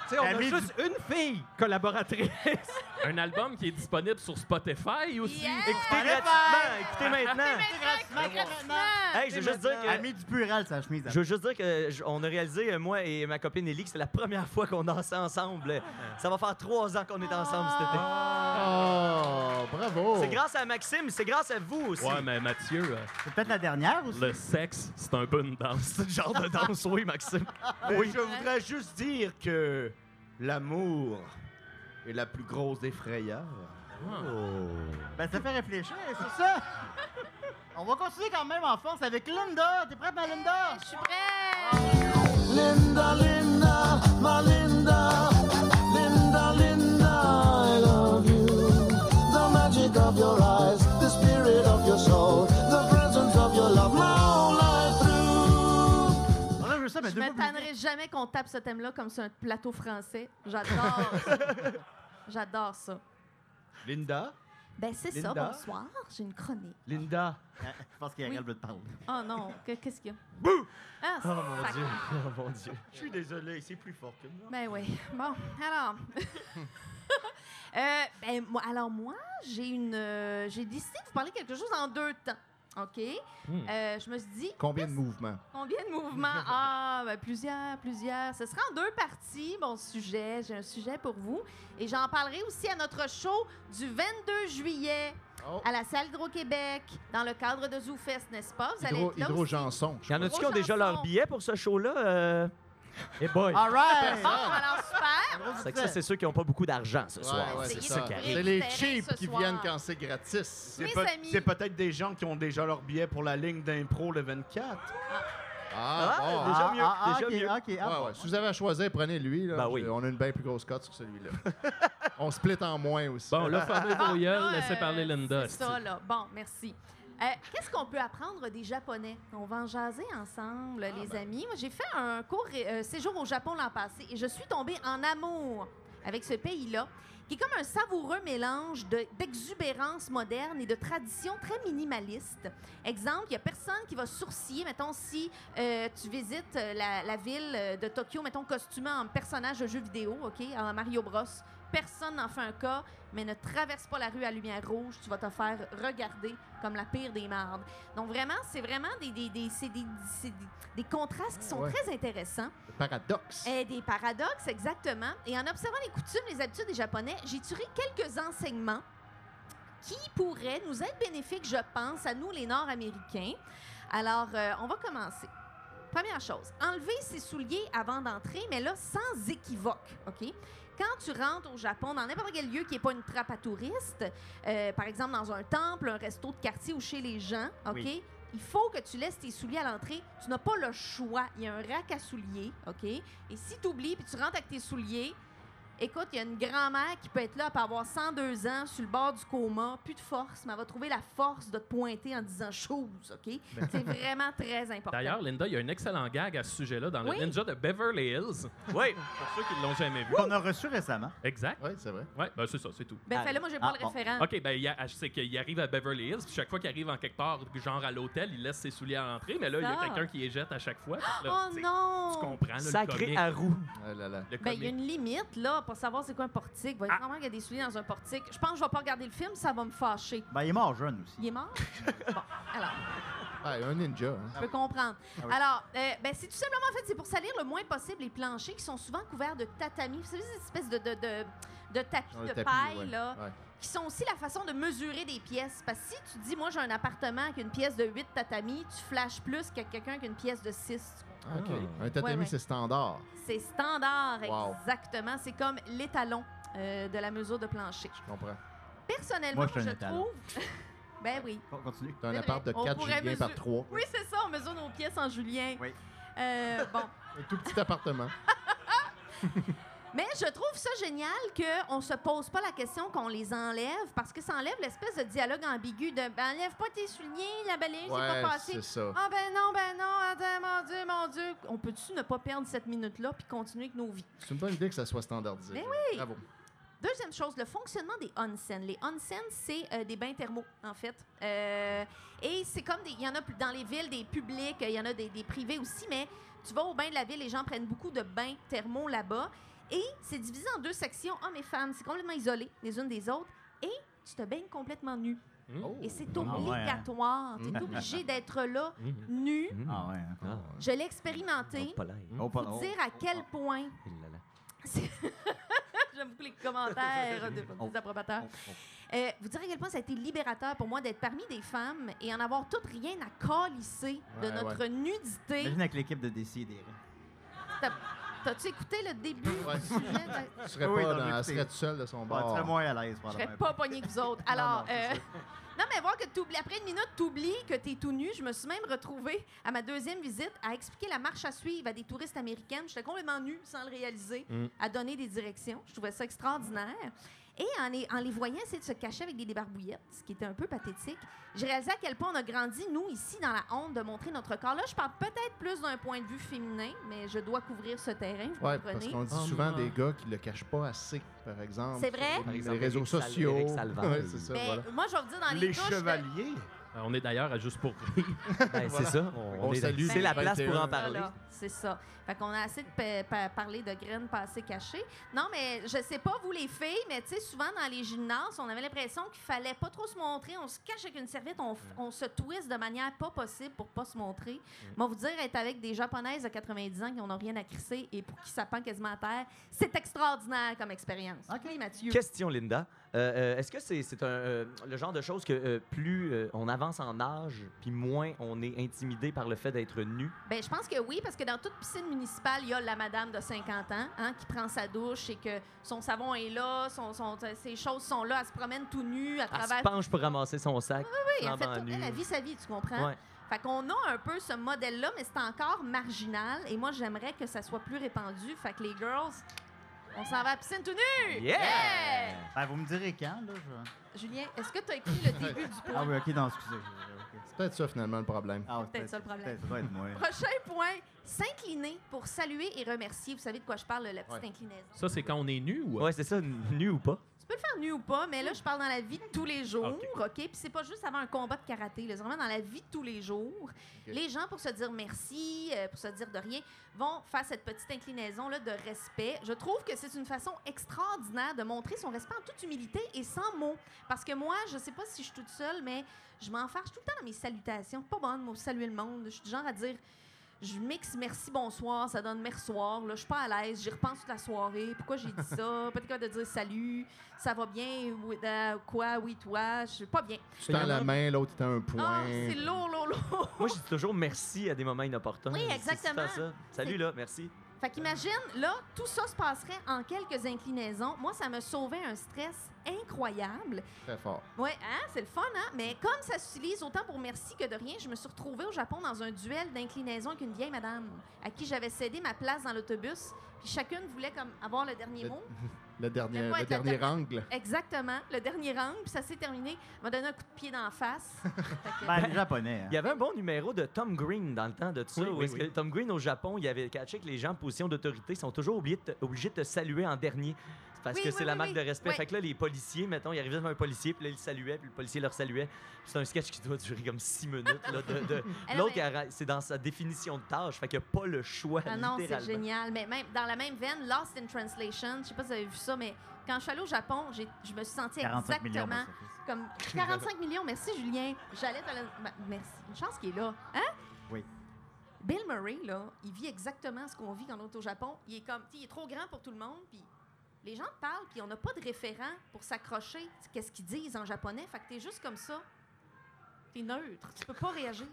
Tu sais, on a juste une fille collaboratrice. Un album qui est disponible sur Spotify aussi. Yeah! Écoutez gratuitement, écoutez maintenant. Gratuitement. Hey, je veux juste dire que... Ami du sa chemise. Je veux juste dire que j- on a réalisé, euh, moi et ma copine Ellie, que c'est la première fois qu'on dansait ensemble. Ça va faire trois ans qu'on est ensemble cet été. Oh, bravo. C'est grâce à Maxime, c'est grâce à vous aussi. Ouais, mais Mathieu, euh, C'est peut-être la dernière aussi. le sexe, c'est un peu une danse. C'est le genre de danse, oui, Maxime. Oui, je voudrais juste dire que l'amour est la plus grosse des frayeurs. Ben, ça fait réfléchir, c'est ça. On va continuer quand même en force avec Linda. T'es prête, ma Linda? Je suis prête. Linda, Linda, my Linda, Linda, Linda, I love you. The magic of your eyes, the spirit of your soul, the presence of your love, my whole life through. Vu ça, mais Je tannerai jamais qu'on tape ce thème-là comme sur un plateau français. J'adore. [laughs] J'adore ça. Linda? Ben, c'est ça, Linda? bonsoir. J'ai une chronique. Linda? vite. Je pense qu'Ariel Oui. veut te parler. Oh non, que- qu'est-ce qu'il y a? Bouh! Ah, Oh mon. Dieu, oh mon Dieu. Je suis désolé, c'est plus fort que moi. Ben oui. Bon, alors. [laughs] Euh, ben, moi, alors, moi, j'ai une. euh, j'ai décidé de vous parler quelque chose en deux temps. OK? Hmm. Euh, je me suis dit, Combien de mouvements? combien de mouvements? [laughs] Ah, ben, plusieurs, plusieurs. Ce sera en deux parties, mon sujet. J'ai un sujet pour vous. Et j'en parlerai aussi à notre show du 22 juillet Oh. à la salle Hydro-Québec, dans le cadre de ZooFest, n'est-ce pas? Vous allez Hydro, être là Hydro aussi. Janson. Y en a-tu qui ont déjà leur billet pour ce show-là? Euh... Et boy. All right! Bon, alors, super! C'est que ça, c'est ceux qui n'ont pas beaucoup d'argent ce soir. ouais, c'est c'est ça ça. qui arrive. C'est les cheap ce qui soir. viennent quand c'est gratis. C'est Mes peut- amis. c'est peut-être des gens qui ont déjà leur billet pour la ligne d'impro le 24. Ah, Ah, bon. déjà Ah, mieux, ah, ah, déjà ok, mieux. ok, ah, Ouais. Si vous avez à choisir, prenez lui. Là. Ben oui. On a une bien plus grosse cote sur celui-là. [laughs] On split en moins aussi. Bon, là, fermez vos yeux, là, laissez euh, parler Linda. C'est ça, là. Bon, merci. Euh, Qu'est-ce qu'on peut apprendre des Japonais? On va en jaser ensemble, Ah, les ben. amis. Moi, j'ai fait un court euh, séjour au Japon l'an passé et je suis tombée en amour avec ce pays-là, qui est comme un savoureux mélange de- d'exubérance moderne et de tradition très minimaliste. Exemple, il n'y a personne qui va sourciller, mettons, si euh, tu visites la, la ville de Tokyo, mettons, costumé en personnage de jeu vidéo, OK, en Mario Bros. Personne n'en fait un cas, mais ne traverse pas la rue à lumière rouge, tu vas te faire regarder comme la pire des mardes. Donc vraiment, c'est vraiment des, des, des, c'est des, c'est des- des contrastes qui sont Ouais. très intéressants. Paradoxe. Et des paradoxes, exactement. Et en observant les coutumes, les habitudes des Japonais, j'ai tiré quelques enseignements qui pourraient nous être bénéfiques, je pense, à nous, les Nord-Américains. Alors, euh, on va commencer. Première chose, enlever ses souliers avant d'entrer, mais là, sans équivoque, OK? Quand tu rentres au Japon, dans n'importe quel lieu qui n'est pas une trappe à touristes, euh, par exemple dans un temple, un resto de quartier ou chez les gens, OK? Oui. Il faut que tu laisses tes souliers à l'entrée. Tu n'as pas le choix. Il y a un rack à souliers, OK? Et si tu oublies puis tu rentres avec tes souliers, écoute, il y a une grand-mère qui peut être là, elle peut avoir 102 ans, sur le bord du coma, plus de force, mais elle va trouver la force de te pointer en disant chose, OK? C'est vraiment très important. D'ailleurs, Linda, il y a un excellent gag à ce sujet-là dans le Oui. Ninja de Beverly Hills. Oui. Pour ceux qui ne l'ont jamais vu. Qu'on a reçu récemment. Exact. Oui, c'est vrai. Ouais, ben c'est ça, c'est tout. Ben, fais-le, moi, j'ai pas Ah, le bon. référent. OK, ben, sais qu'il arrive à Beverly Hills, puis chaque fois qu'il arrive en quelque part, genre à l'hôtel, il laisse ses souliers à l'entrée, mais là, il y a quelqu'un qui les jette à chaque fois. Là, Oh non! Tu comprends, là, le Sacré comique. à roue. Ah là là. Le Ben, il y a une limite, là, pour savoir c'est quoi un portique. Il va y Ah. avoir qu'il y a des souliers dans un portique. Je pense que je vais pas regarder le film, ça va me fâcher. Ben, il est mort jeune aussi. Il est mort? [laughs] bon, alors, Ah, un ninja. hein. je peux comprendre. Ah oui. Alors, euh, ben, c'est tout simplement, en fait, c'est pour salir le moins possible les planchers qui sont souvent couverts de tatami. Vous savez, ces espèces de, de, de, de tapis de tapis, paille, ouais. là, Ouais. qui sont aussi la façon de mesurer des pièces. Parce que si tu dis, moi, j'ai un appartement avec une pièce de 8 tatami, tu flashes plus que quelqu'un qui a une pièce de 6. OK. Un tatami, Ouais, ouais. c'est standard. C'est standard, Wow. exactement. C'est comme l'étalon euh, de la mesure de plancher. Je comprends. Personnellement, Moi, je trouve. [laughs] ben oui. Con- Continue. T'as un appart de vrai. On 4 pourrait Julien par mesurer- 3. Oui, c'est ça, on mesure nos pièces en julien. Oui. Euh, bon. Un tout petit appartement. [laughs] Mais je trouve ça génial qu'on se pose pas la question qu'on les enlève parce que ça enlève l'espèce de dialogue ambigu de ben, enlève pas tes souliers, la balayeuse Ouais, c'est pas passé. c'est ça. Ah ben non, ben non, attends, mon Dieu, mon Dieu. On peut-tu ne pas perdre cette minute-là puis continuer avec nos vies? C'est une bonne idée que ça soit standardisé. Mais oui! Bravo. Deuxième chose, le fonctionnement des onsen. Les onsen, c'est euh, des bains thermaux, en fait. Euh, et c'est comme. Il y en a dans les villes, des publics, il y en a des, des privés aussi, mais tu vas au bain de la ville, les gens prennent beaucoup de bains thermaux là-bas. Et c'est divisé en deux sections, hommes et femmes. C'est complètement isolé les unes des autres. Et tu te baignes complètement nu. Oh. Et c'est Ah ouais, hein? obligatoire. Tu es obligé d'être là, nu. Ah ouais. hein. Ah. Je l'ai expérimenté. Oh, pas l'air. Oh, pas- Pour oh. dire à quel point. Là. C'est- [laughs] J'aime beaucoup les commentaires de- [laughs] des approbateurs. Euh, vous dire à quel point ça a été libérateur pour moi d'être parmi des femmes et en avoir toutes rien à calisser de Ouais, notre nudité. Imagine avec l'équipe de Décider. T'as- T'as-tu écouté le début Ouais. du sujet? Tu serais Oui, pas dans, elle serait tout seul de son Bon, tu bord. serais moins à l'aise. Je serais pas pognée que vous autres. Alors, non, euh, non, mais voir que t'oublies, après une minute, t'oublies que t'es tout nu. Je me suis même retrouvée à ma deuxième visite à expliquer la marche à suivre à des touristes américaines. J'étais complètement nue, sans le réaliser, Mm. à donner des directions. Je trouvais ça extraordinaire. Et en les, en les voyant essayer de se cacher avec des débarbouillettes, ce qui était un peu pathétique, j'ai réalisé à quel point on a grandi, nous, ici, dans la honte de montrer notre corps. Là, je parle peut-être plus d'un point de vue féminin, mais je dois couvrir ce terrain, vous Ouais, comprenez? parce qu'on dit Oh, souvent non. des gars qui le cachent pas assez, par exemple. C'est vrai? sur Par Les exemple, réseaux Sal- sociaux. Salvaille. [laughs] Ouais, c'est ça, Ben, voilà. Moi, je vais vous dire dans les, Les chevaliers. On est d'ailleurs à juste pour rire. Ben, C'est ça. On, On est- salue C'est la place pour 21. en parler. Voilà, c'est ça. Fait qu'on a assez de pa- pa- parler de graines passées cachées. Non, mais je sais pas, vous les filles, mais tu sais, souvent dans les gymnases, on avait l'impression qu'il fallait pas trop se montrer. On se cache avec une serviette, on, on se twist de manière pas possible pour pas se montrer. Moi, vous dire, être avec des japonaises de 90 ans qui n'ont rien à crisser et pour qui ça pend quasiment à terre, c'est extraordinaire comme expérience. OK, Mathieu. Question, Linda. Euh, euh, Est-ce que c'est euh, le genre de choses que euh, plus on avance en âge, puis moins on est intimidé par le fait d'être nu? Ben, je pense que oui, parce que dans toute piscine municipale, il y a la madame de 50 ans hein, qui prend sa douche et que son savon est là, son, son- ses choses sont là, elle se promène tout nue à Elle travers. se penche pour ramasser son sac. Oui, elle fait flambant tout, nu. elle, elle vit sa vie, tu comprends? Ouais. Fait qu'on a un peu ce modèle-là, mais c'est encore marginal. Et moi, j'aimerais que ça soit plus répandu. Fait que les girls, on s'en va à la piscine tout nu! Yeah! Ben, vous me direz quand, là? je- Julien, est-ce que tu as écouté le début du Ah point? oui, OK, non, excusez. ok. C'est peut-être ça, finalement, le problème. Ah, peut-être ça, le problème. peut-être, Ça doit être moi. Prochain point, s'incliner pour saluer et remercier. Vous savez de quoi je parle, la petite Ouais. inclinaison. Ça, c'est quand on est nu ou. Ouais, c'est ça, nu ou pas? Peux le faire nu ou pas, mais là, je parle dans la vie de tous les jours, Ok. Puis c'est pas juste avant un combat de karaté, c'est vraiment dans la vie de tous les jours. Les gens, pour se dire merci, euh, pour se dire de rien, vont faire cette petite inclinaison-là de respect. Je trouve que c'est une façon extraordinaire de montrer son respect en toute humilité et sans mots. Parce que moi, je sais pas si je suis toute seule, mais je m'en fâche tout le temps dans mes salutations. Pas bonne, moi, saluer le monde. Je suis du genre à dire je mixe merci, bonsoir, ça donne mersoir. Là, je suis pas à l'aise, j'y repense toute la soirée. Pourquoi j'ai dit ça? [laughs] Pas capable de dire salut, ça va bien, oui, euh, quoi, oui, toi, je suis pas bien. Tu tends la main, l'autre tend un point. Ah, c'est lourd, lourd, lourd. Moi, je dis toujours merci à des moments inopportuns. Oui, exactement. ça. Salut, là, merci. Fait qu'imagine, là, tout ça se passerait en quelques inclinaisons. Moi, ça me sauvait un stress incroyable. Très fort. Ouais, hein, c'est le fun, hein? Mais comme ça s'utilise autant pour merci que de rien, je me suis retrouvée au Japon dans un duel d'inclinaison avec une vieille madame à qui j'avais cédé ma place dans l'autobus. Puis chacune voulait comme avoir le dernier mot. [laughs] Le dernier, le angle. Exactement, le dernier angle. Puis ça s'est terminé. Elle m'a donné un coup de pied dans la face. [laughs] Que- Ben, les Japonais. hein? Il y avait un bon numéro de Tom Green dans le temps de ça. Oui, oui, oui. que Tom Green au Japon, il avait catché que les gens en position d'autorité sont toujours obligés de, te, obligés de te saluer en dernier. Parce Oui, que oui, c'est la marque oui. de respect. Oui. Fait que là, les policiers, mettons, ils arrivaient devant un policier, puis là, ils le saluaient, puis le policier leur saluait. Puis C'est un sketch qui doit durer comme six minutes. là, de- de- [laughs] non, L'autre, mais- c'est dans sa définition de tâche. Fait qu'il n'y a pas le choix, Ah non, c'est génial. Mais même dans la même veine, Lost in Translation, je sais pas si vous avez vu ça, mais quand je suis allée au Japon, je me suis sentie 45 millions. exactement comme 45 millions. Merci Julien. J'allais te le- ben, merci. Une chance qu'il est là. Hein? Oui. Bill Murray là, il vit exactement ce qu'on vit quand on est au Japon. Il est comme, il est trop grand pour tout le monde, puis les gens te parlent, puis on n'a pas de référent pour s'accrocher. Qu'est-ce qu'ils disent en japonais? Fait que t'es juste comme ça. T'es neutre. Tu peux pas réagir.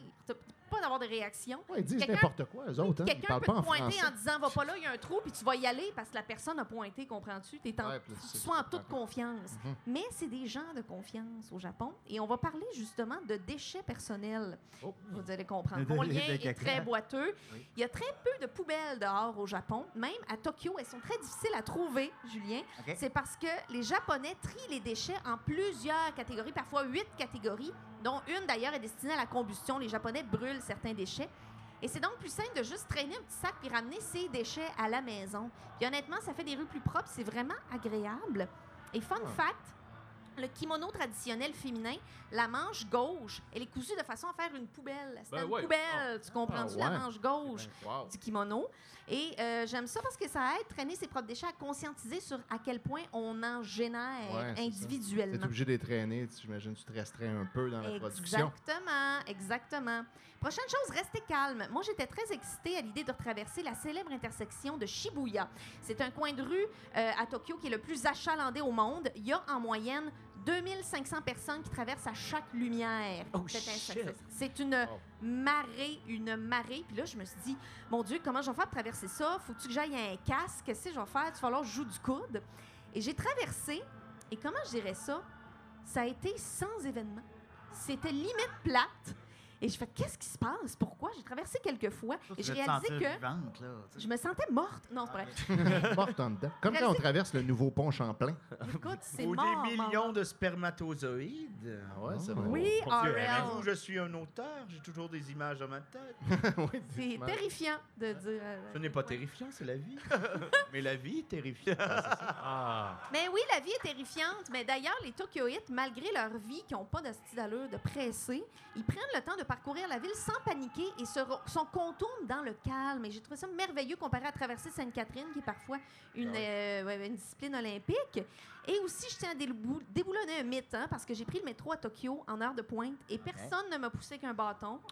Pas d'avoir de réaction. Ouais, ils disent Quelqu'un- n'importe quoi, eux autres. Hein. Quelqu'un peut pas te en pointer français. en disant va pas là, il y a un trou, puis tu vas y aller parce que la personne a pointé, comprends-tu? Tu es en, Ouais, tu sois toute confiance. Mhm. Mais c'est des gens de confiance au Japon. Et on va parler justement de déchets personnels. Oh. Vous allez comprendre. [laughs] Mon lien est très boiteux. Oui. Il y a très peu de poubelles dehors au Japon. Même à Tokyo, elles sont très difficiles à trouver, Julien. C'est parce que les Japonais trient les déchets en plusieurs catégories, parfois huit catégories, dont une d'ailleurs est destinée à la combustion. Les Japonais brûlent certains déchets. Et c'est donc plus simple de juste traîner un petit sac puis ramener ses déchets à la maison. Puis honnêtement, ça fait des rues plus propres, c'est vraiment agréable. Et fun Ah. fact, le kimono traditionnel féminin, la manche gauche, elle est cousue de façon à faire une poubelle. C'est Ben une ouais. poubelle, tu comprends-tu, Ah la manche gauche Wow. du kimono. Et euh, j'aime ça parce que ça aide traîner ses propres déchets à conscientiser sur à quel point on en génère Ouais, individuellement. T'es obligé de les traîner, tu- j'imagine tu te restreins un peu dans la production. Exactement, exactement. Prochaine chose, restez calme. Moi, j'étais très excitée à l'idée de traverser la célèbre intersection de Shibuya. C'est un coin de rue euh, à Tokyo qui est le plus achalandé au monde. Il y a en moyenne 2500 personnes qui traversent à chaque lumière. Oh. C'est une Oh. marée, une marée. Puis là, je me suis dit, mon Dieu, comment je vais faire pour traverser ça? Faut-tu que j'aille un casque? Qu'est-ce que je vais faire? Il va falloir que je joue du coude. Et j'ai traversé. Et comment je dirais ça? Ça a été sans événement. C'était limite plate. Et je fais, qu'est-ce qui se passe? Pourquoi? J'ai traversé quelques fois. Et j'ai réalisé que Vivante, là, je me sentais morte. Non, c'est pas vrai. [laughs] Morte en dedans. Comme quand on traverse le nouveau pont Champlain. Écoute, c'est Ou mort. des millions mort. de spermatozoïdes. Ah ouais, c'est vrai. Oui. Savez-vous, je suis un auteur, j'ai toujours des images dans ma tête. [laughs] Oui, C'est terrifiant de dire. euh, Ce n'est pas terrifiant, c'est la vie. [laughs] Mais la vie est terrifiante. Ah. Mais oui, la vie est terrifiante. Mais d'ailleurs, les Tokyoïtes, malgré leur vie, qui n'ont pas de style d'allure de pressé, ils prennent le temps de parcourir la ville sans paniquer et se, sont contournent dans le calme. Et j'ai trouvé ça merveilleux comparé à traverser Sainte-Catherine, qui est parfois une, Ah euh, ouais, une discipline olympique. Et aussi, je tiens à débou- déboulonner un mythe, hein, parce que j'ai pris le métro à Tokyo en heure de pointe et personne ne m'a poussé qu'un bâton. OK?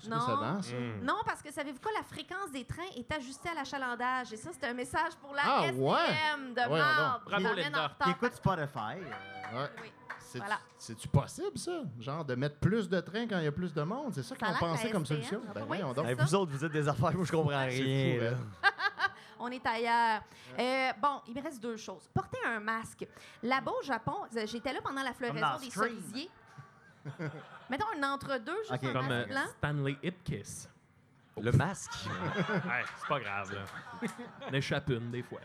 Est-ce que Non. ça danse? ça? Hmm. Non, parce que savez-vous quoi? La fréquence des trains est ajustée à l'achalandage. Et ça, c'est un message pour la Ah, STM ouais? de donc. Bravo, écoute Spotify. euh, Ouais. Oui. C'est- Voilà. C'est-tu possible, ça? Genre de mettre plus de trains quand il y a plus de monde? C'est ça qu'on pensait comme solution? ah, Ben oui, voyons c'est donc. Hey, ça. vous autres, vous êtes des affaires où je comprends C'est rien. fou, hein? [laughs] On est ailleurs. Euh, bon, il me reste deux choses. Porter un masque. Là-bas au Japon, euh, j'étais là pendant la floraison des cerisiers. [laughs] Mettons un entre-deux, juste Ok. un Comme masque euh, blanc. Stanley Ipkiss. Le masque. Ouais, c'est pas grave, là. [laughs] On échappe une, des fois.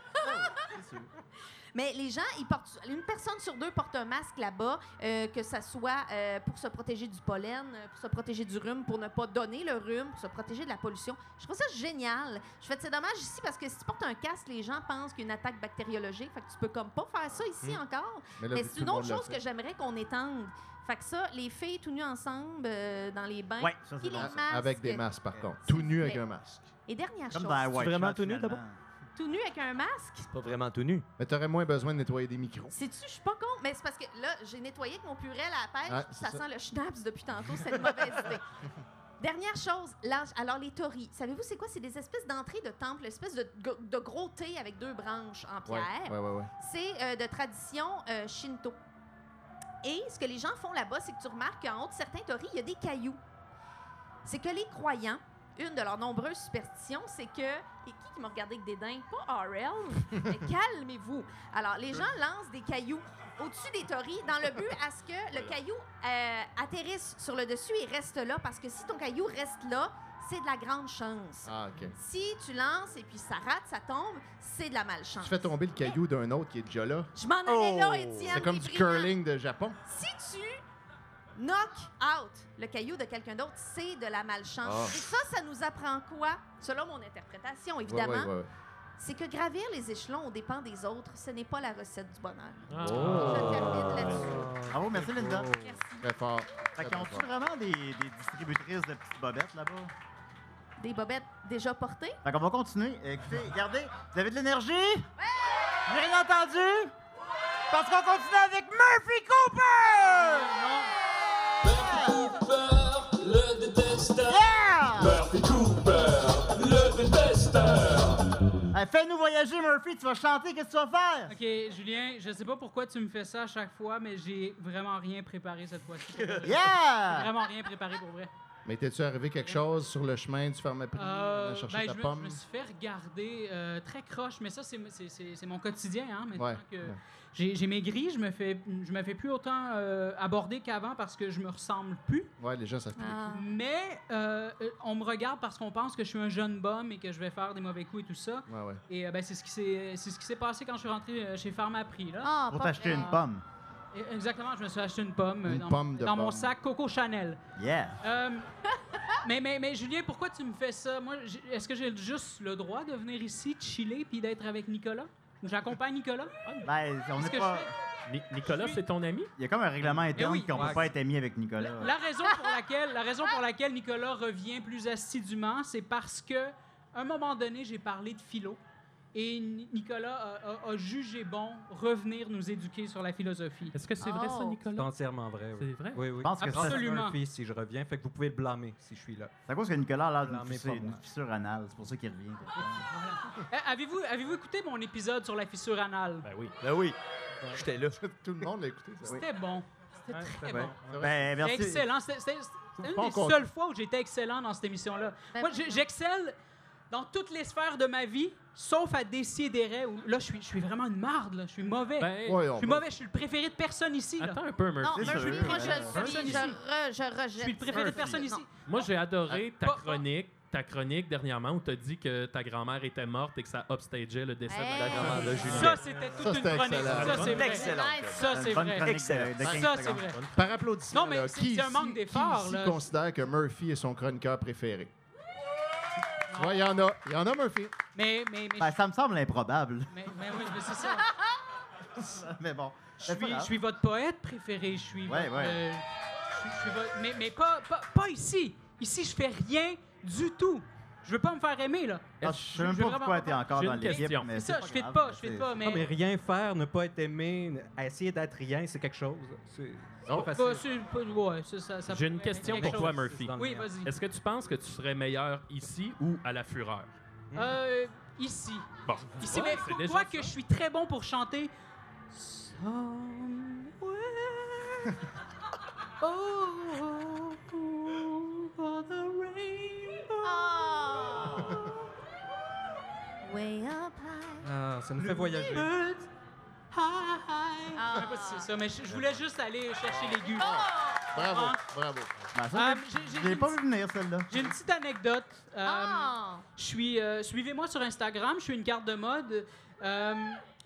Mais les gens, ils portent, une personne sur deux porte un masque là-bas, euh, que ça soit euh, pour se protéger du pollen, euh, pour se protéger du rhume, pour ne pas donner le rhume, pour se protéger de la pollution. Je trouve ça génial. Je fais, c'est dommage ici parce que si tu portes un casque, les gens pensent qu'il y a une attaque bactériologique. Fait que tu peux comme pas faire ça ici encore. Mais c'est une autre chose fait. que j'aimerais qu'on étende. Fait que ça, les filles tout nues ensemble euh, dans les bains. Ouais, ça, Puis les masques. Avec des masques, par contre. Tout nu avec un masque. Et dernière Comme chose, dans White vraiment Shot, tout nu, d'abord? Tout nu avec un masque? C'est pas vraiment tout nu. Mais t'aurais moins besoin de nettoyer des micros. Sais-tu, je suis pas con, mais c'est parce que là, j'ai nettoyé avec mon purée à la pêche, puis c'est ça, ça. sent le schnapps depuis tantôt, c'est une mauvaise idée. [laughs] Dernière chose, l'âge- alors les torii, savez-vous c'est quoi? C'est des espèces d'entrées de temple, espèces de, de gros thé avec deux branches en pierre. ouais, ouais. ouais. C'est euh, de tradition euh, shinto. Et ce que les gens font là-bas, c'est que tu remarques qu'en haut de certains torii, il y a des cailloux. C'est que les croyants, une de leurs nombreuses superstitions, c'est que. Et qui qui m'a regardé avec dédain? Pas RL, [laughs] calmez-vous. Alors, les gens lancent des cailloux au-dessus des tories dans le but à ce que le caillou euh, atterrisse sur le dessus et reste là, parce que si ton caillou reste là, c'est de la grande chance. Ah, OK. Si tu lances et puis ça rate, ça tombe, c'est de la malchance. Tu fais tomber le caillou d'un autre qui est déjà là? Je m'en allais là, Oh! Étienne. C'est comme du brillant. curling de Japon. Si tu knock out le caillou de quelqu'un d'autre, c'est de la malchance. Ah. Et ça, ça nous apprend quoi? Selon mon interprétation, Ouais, évidemment, ouais, ouais. c'est que gravir les échelons aux dépens des autres, ce n'est pas la recette du bonheur. Ah. Je termine là-dessus. Bravo, merci Linda. Merci. Très fort. Fait qu'ils ont très fort. vraiment des, des distributrices de petites bobettes là-bas? Des bobettes déjà portées? Fait qu'on va continuer. Écoutez, regardez, vous avez de l'énergie? J'ai rien entendu? Parce qu'on continue avec Murphy Cooper! Cooper, le détesteur. Yeah! Murphy Cooper, le détesteur. Hey, Fais-nous voyager, Murphy. Tu vas chanter, qu'est-ce que tu vas faire? Ok, Julien, je sais pas pourquoi tu me fais ça à chaque fois, mais j'ai vraiment rien préparé cette fois-ci. [laughs] Yeah! vraiment rien préparé pour vrai. Mais t'es-tu arrivé quelque chose sur le chemin du pharmaprix, Euh, à chercher ben, ta je, me, pomme? je me suis fait regarder euh, très croche, mais ça, c'est mon quotidien. Hein, maintenant Ouais, que ouais. j'ai maigri, je me fais, je me fais plus autant euh, aborder qu'avant parce que je me ressemble plus. Ouais, les gens savent plus. Ah. Mais euh, on me regarde parce qu'on pense que je suis un jeune bum et que je vais faire des mauvais coups et tout ça. Ouais, ouais. Et euh, ben, c'est ce qui s'est passé quand je suis rentré chez Pharmaprix. Là. Ah, Pour t'acheter une pomme. Exactement, je me suis acheté une pomme, euh, Une dans, pomme de dans mon pomme. sac Coco Chanel. Yeah. Euh, [laughs] mais, mais, mais Julien, pourquoi tu me fais ça? Moi, est-ce que j'ai juste le droit de venir ici, de chiller, puis d'être avec Nicolas? J'accompagne Nicolas? Ben, on que pas. Nicolas, c'est ton ami? Il y a comme un règlement interne oui. qu'on Ouais. peut pas être ami avec Nicolas. La raison pour laquelle, la raison pour laquelle Nicolas revient plus assidûment, c'est parce que à un moment donné, j'ai parlé de philo et Ni- Nicolas a, a- a jugé bon revenir nous éduquer sur la philosophie. Est-ce que c'est vrai, ça, Oh. C'est Nicolas? entièrement vrai. C'est vrai? oui. oui. Je pense que ça- Absolument. Murphy, si je reviens, fait que vous pouvez le blâmer si je suis là. C'est à cause que Nicolas a l'air d'une fissure, anale. C'est pour ça qu'il revient. [laughs] Euh, Avez-vous avez-vous écouté mon épisode sur la fissure anale? Ben oui. Ben oui, j'étais là. [laughs] Tout le monde l'a écouté, ça. C'était bon. C'était Ouais, très c'est bon. Ben, merci. excellent. C'était une des seules fois où j'étais excellent dans cette émission-là. Ben Moi, j'excelle dans toutes les sphères de ma vie, sauf à Décideret, où là, je suis, je suis vraiment une marde. là. Je suis mauvais. Ben, Ouais, je suis va- mauvais. Je suis le préféré de personne ici. là. attends un peu, Murphy. Non, C'est Murphy, sûr. moi, je, Personne suis, ici. je, re- je rejette. Je suis le préféré de personne ici. Non. Moi, j'ai adoré ta Pas- pas- chronique, ta chronique dernièrement où tu as dit que ta grand-mère était morte et que ça upstageait le décès de la grand-mère de Julien. Ça, c'était toute Ça, une chronique. excellent. Ça, c'est vrai. Excellent. Ça, c'est vrai. Excellent. de, de 15 Ça, c'est vrai. Par applaudissement, Non, mais là, c'est- qui un manque d'effort, Qui ici là. considère que Murphy est son chroniqueur préféré? Ouais, il y en a. Il y en a, Murphy. Mais, mais, mais, Ben, ça me semble improbable. mais, mais oui, mais c'est ça. [laughs] Mais bon. Je c'est pas suis, je grave. suis votre poète préféré. Je suis Ouais, votre, ouais. euh, je suis- je suis votre- mais mais pas, pas, pas ici. Ici, je fais rien du tout. Je veux pas me faire aimer, là. Ah, Je sais même je pas pourquoi t'es encore J'ai dans une l'équipe. C'est ça, pas je fais pas, je fais pas, mais... Non, mais rien faire, ne pas être aimé, essayer d'être rien, c'est quelque chose. C'est Oh. pas facile. ouais, ça- ça- J'ai une question pour toi. Murphy. Oui, vas-y. Est-ce que tu penses que tu serais meilleur ici ou à la fureur? Euh, ici. Bon. Ici, Ouais, mais ça. que je suis très bon pour chanter. Somewhere over the rainbow. Way up high. Ah, ça nous fait voyager. Ah. Je sais pas si c'est ça, mais je, je voulais juste aller chercher l'aigu. Bravo, Ah. bravo. Ben, ça, Euh, j'ai- j'ai je l'ai une pas petite- vu venir, celle-là. J'ai une petite anecdote. Euh, Ah. Je suis, euh, suivez-moi sur Instagram, je suis une carte de mode. Euh,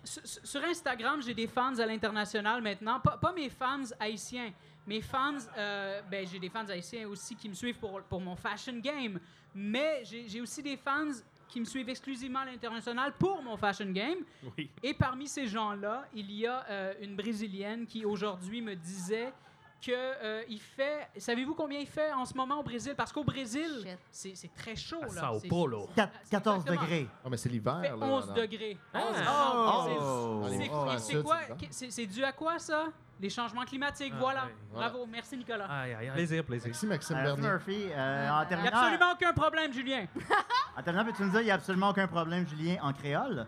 sur, sur Instagram, j'ai des fans à l'international maintenant. Pas, pas mes fans haïtiens. Mes fans, euh, ben, j'ai des fans haïtiens aussi qui me suivent pour, pour mon fashion game. Mais j'ai j'ai aussi des fans qui me suivent exclusivement à l'international pour mon fashion game. Oui. Et parmi ces gens-là, il y a euh, une Brésilienne qui aujourd'hui me disait que euh, il fait. Savez-vous combien il fait en ce moment au Brésil? Parce qu'au Brésil, c'est c'est très chaud. À là. Sao C'est- Paulo. c'est- Quat- c'est 14 exactement. degrés. Ah, mais c'est l'hiver, Il fait là. 11 dans- degrés. Ah. 11 Oh! degrés. Dans les C'est- quoi? c'est dû à quoi, ça? Les changements climatiques, Ah, voilà. Bravo, merci Nicolas. Aïe, aïe, aïe. Plaisir, plaisir. Merci, Maxime Bernier. Murphy. Euh, en Il n'y a absolument aucun problème, Julien. [laughs] en terminant, peux-tu nous dire, il n'y a absolument aucun problème, Julien, en créole?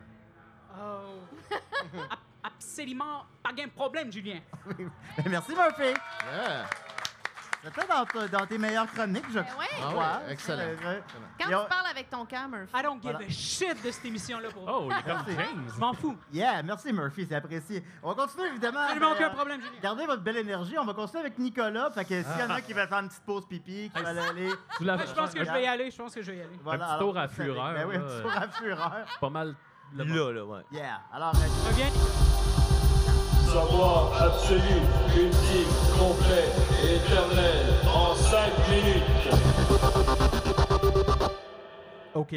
Oh. Ab- [laughs] Absolument pas de problème, Julien. [laughs] Merci, Murphy. Yeah. C'était dans, tes meilleures chroniques, je Ben ouais. Ah crois. ouais, excellent. Euh, euh, Quand Et on- tu parles avec ton cœur, Murphy. I don't give Voilà. a shit de cette émission-là pour Oh, il est comme. James. Je m'en fous. Yeah, merci Murphy, c'est apprécié. On va continuer évidemment. Absolument aucun euh, problème, Julien. Gardez votre belle énergie. On va continuer avec Nicolas. Fait que s'il y en a qui veulent faire une petite pause pipi, qui veulent aller. Tu l'as Ouais, je pense que je vais y aller. Je pense que je vais y aller. Voilà, petit alors, tour à fureur, Ben oui, un petit tour à fureur. pas mal. Là, là, ouais. Yeah. Alors, euh, Reviens. Savoir absolu, ultime, complet, éternel, en 5 minutes. OK.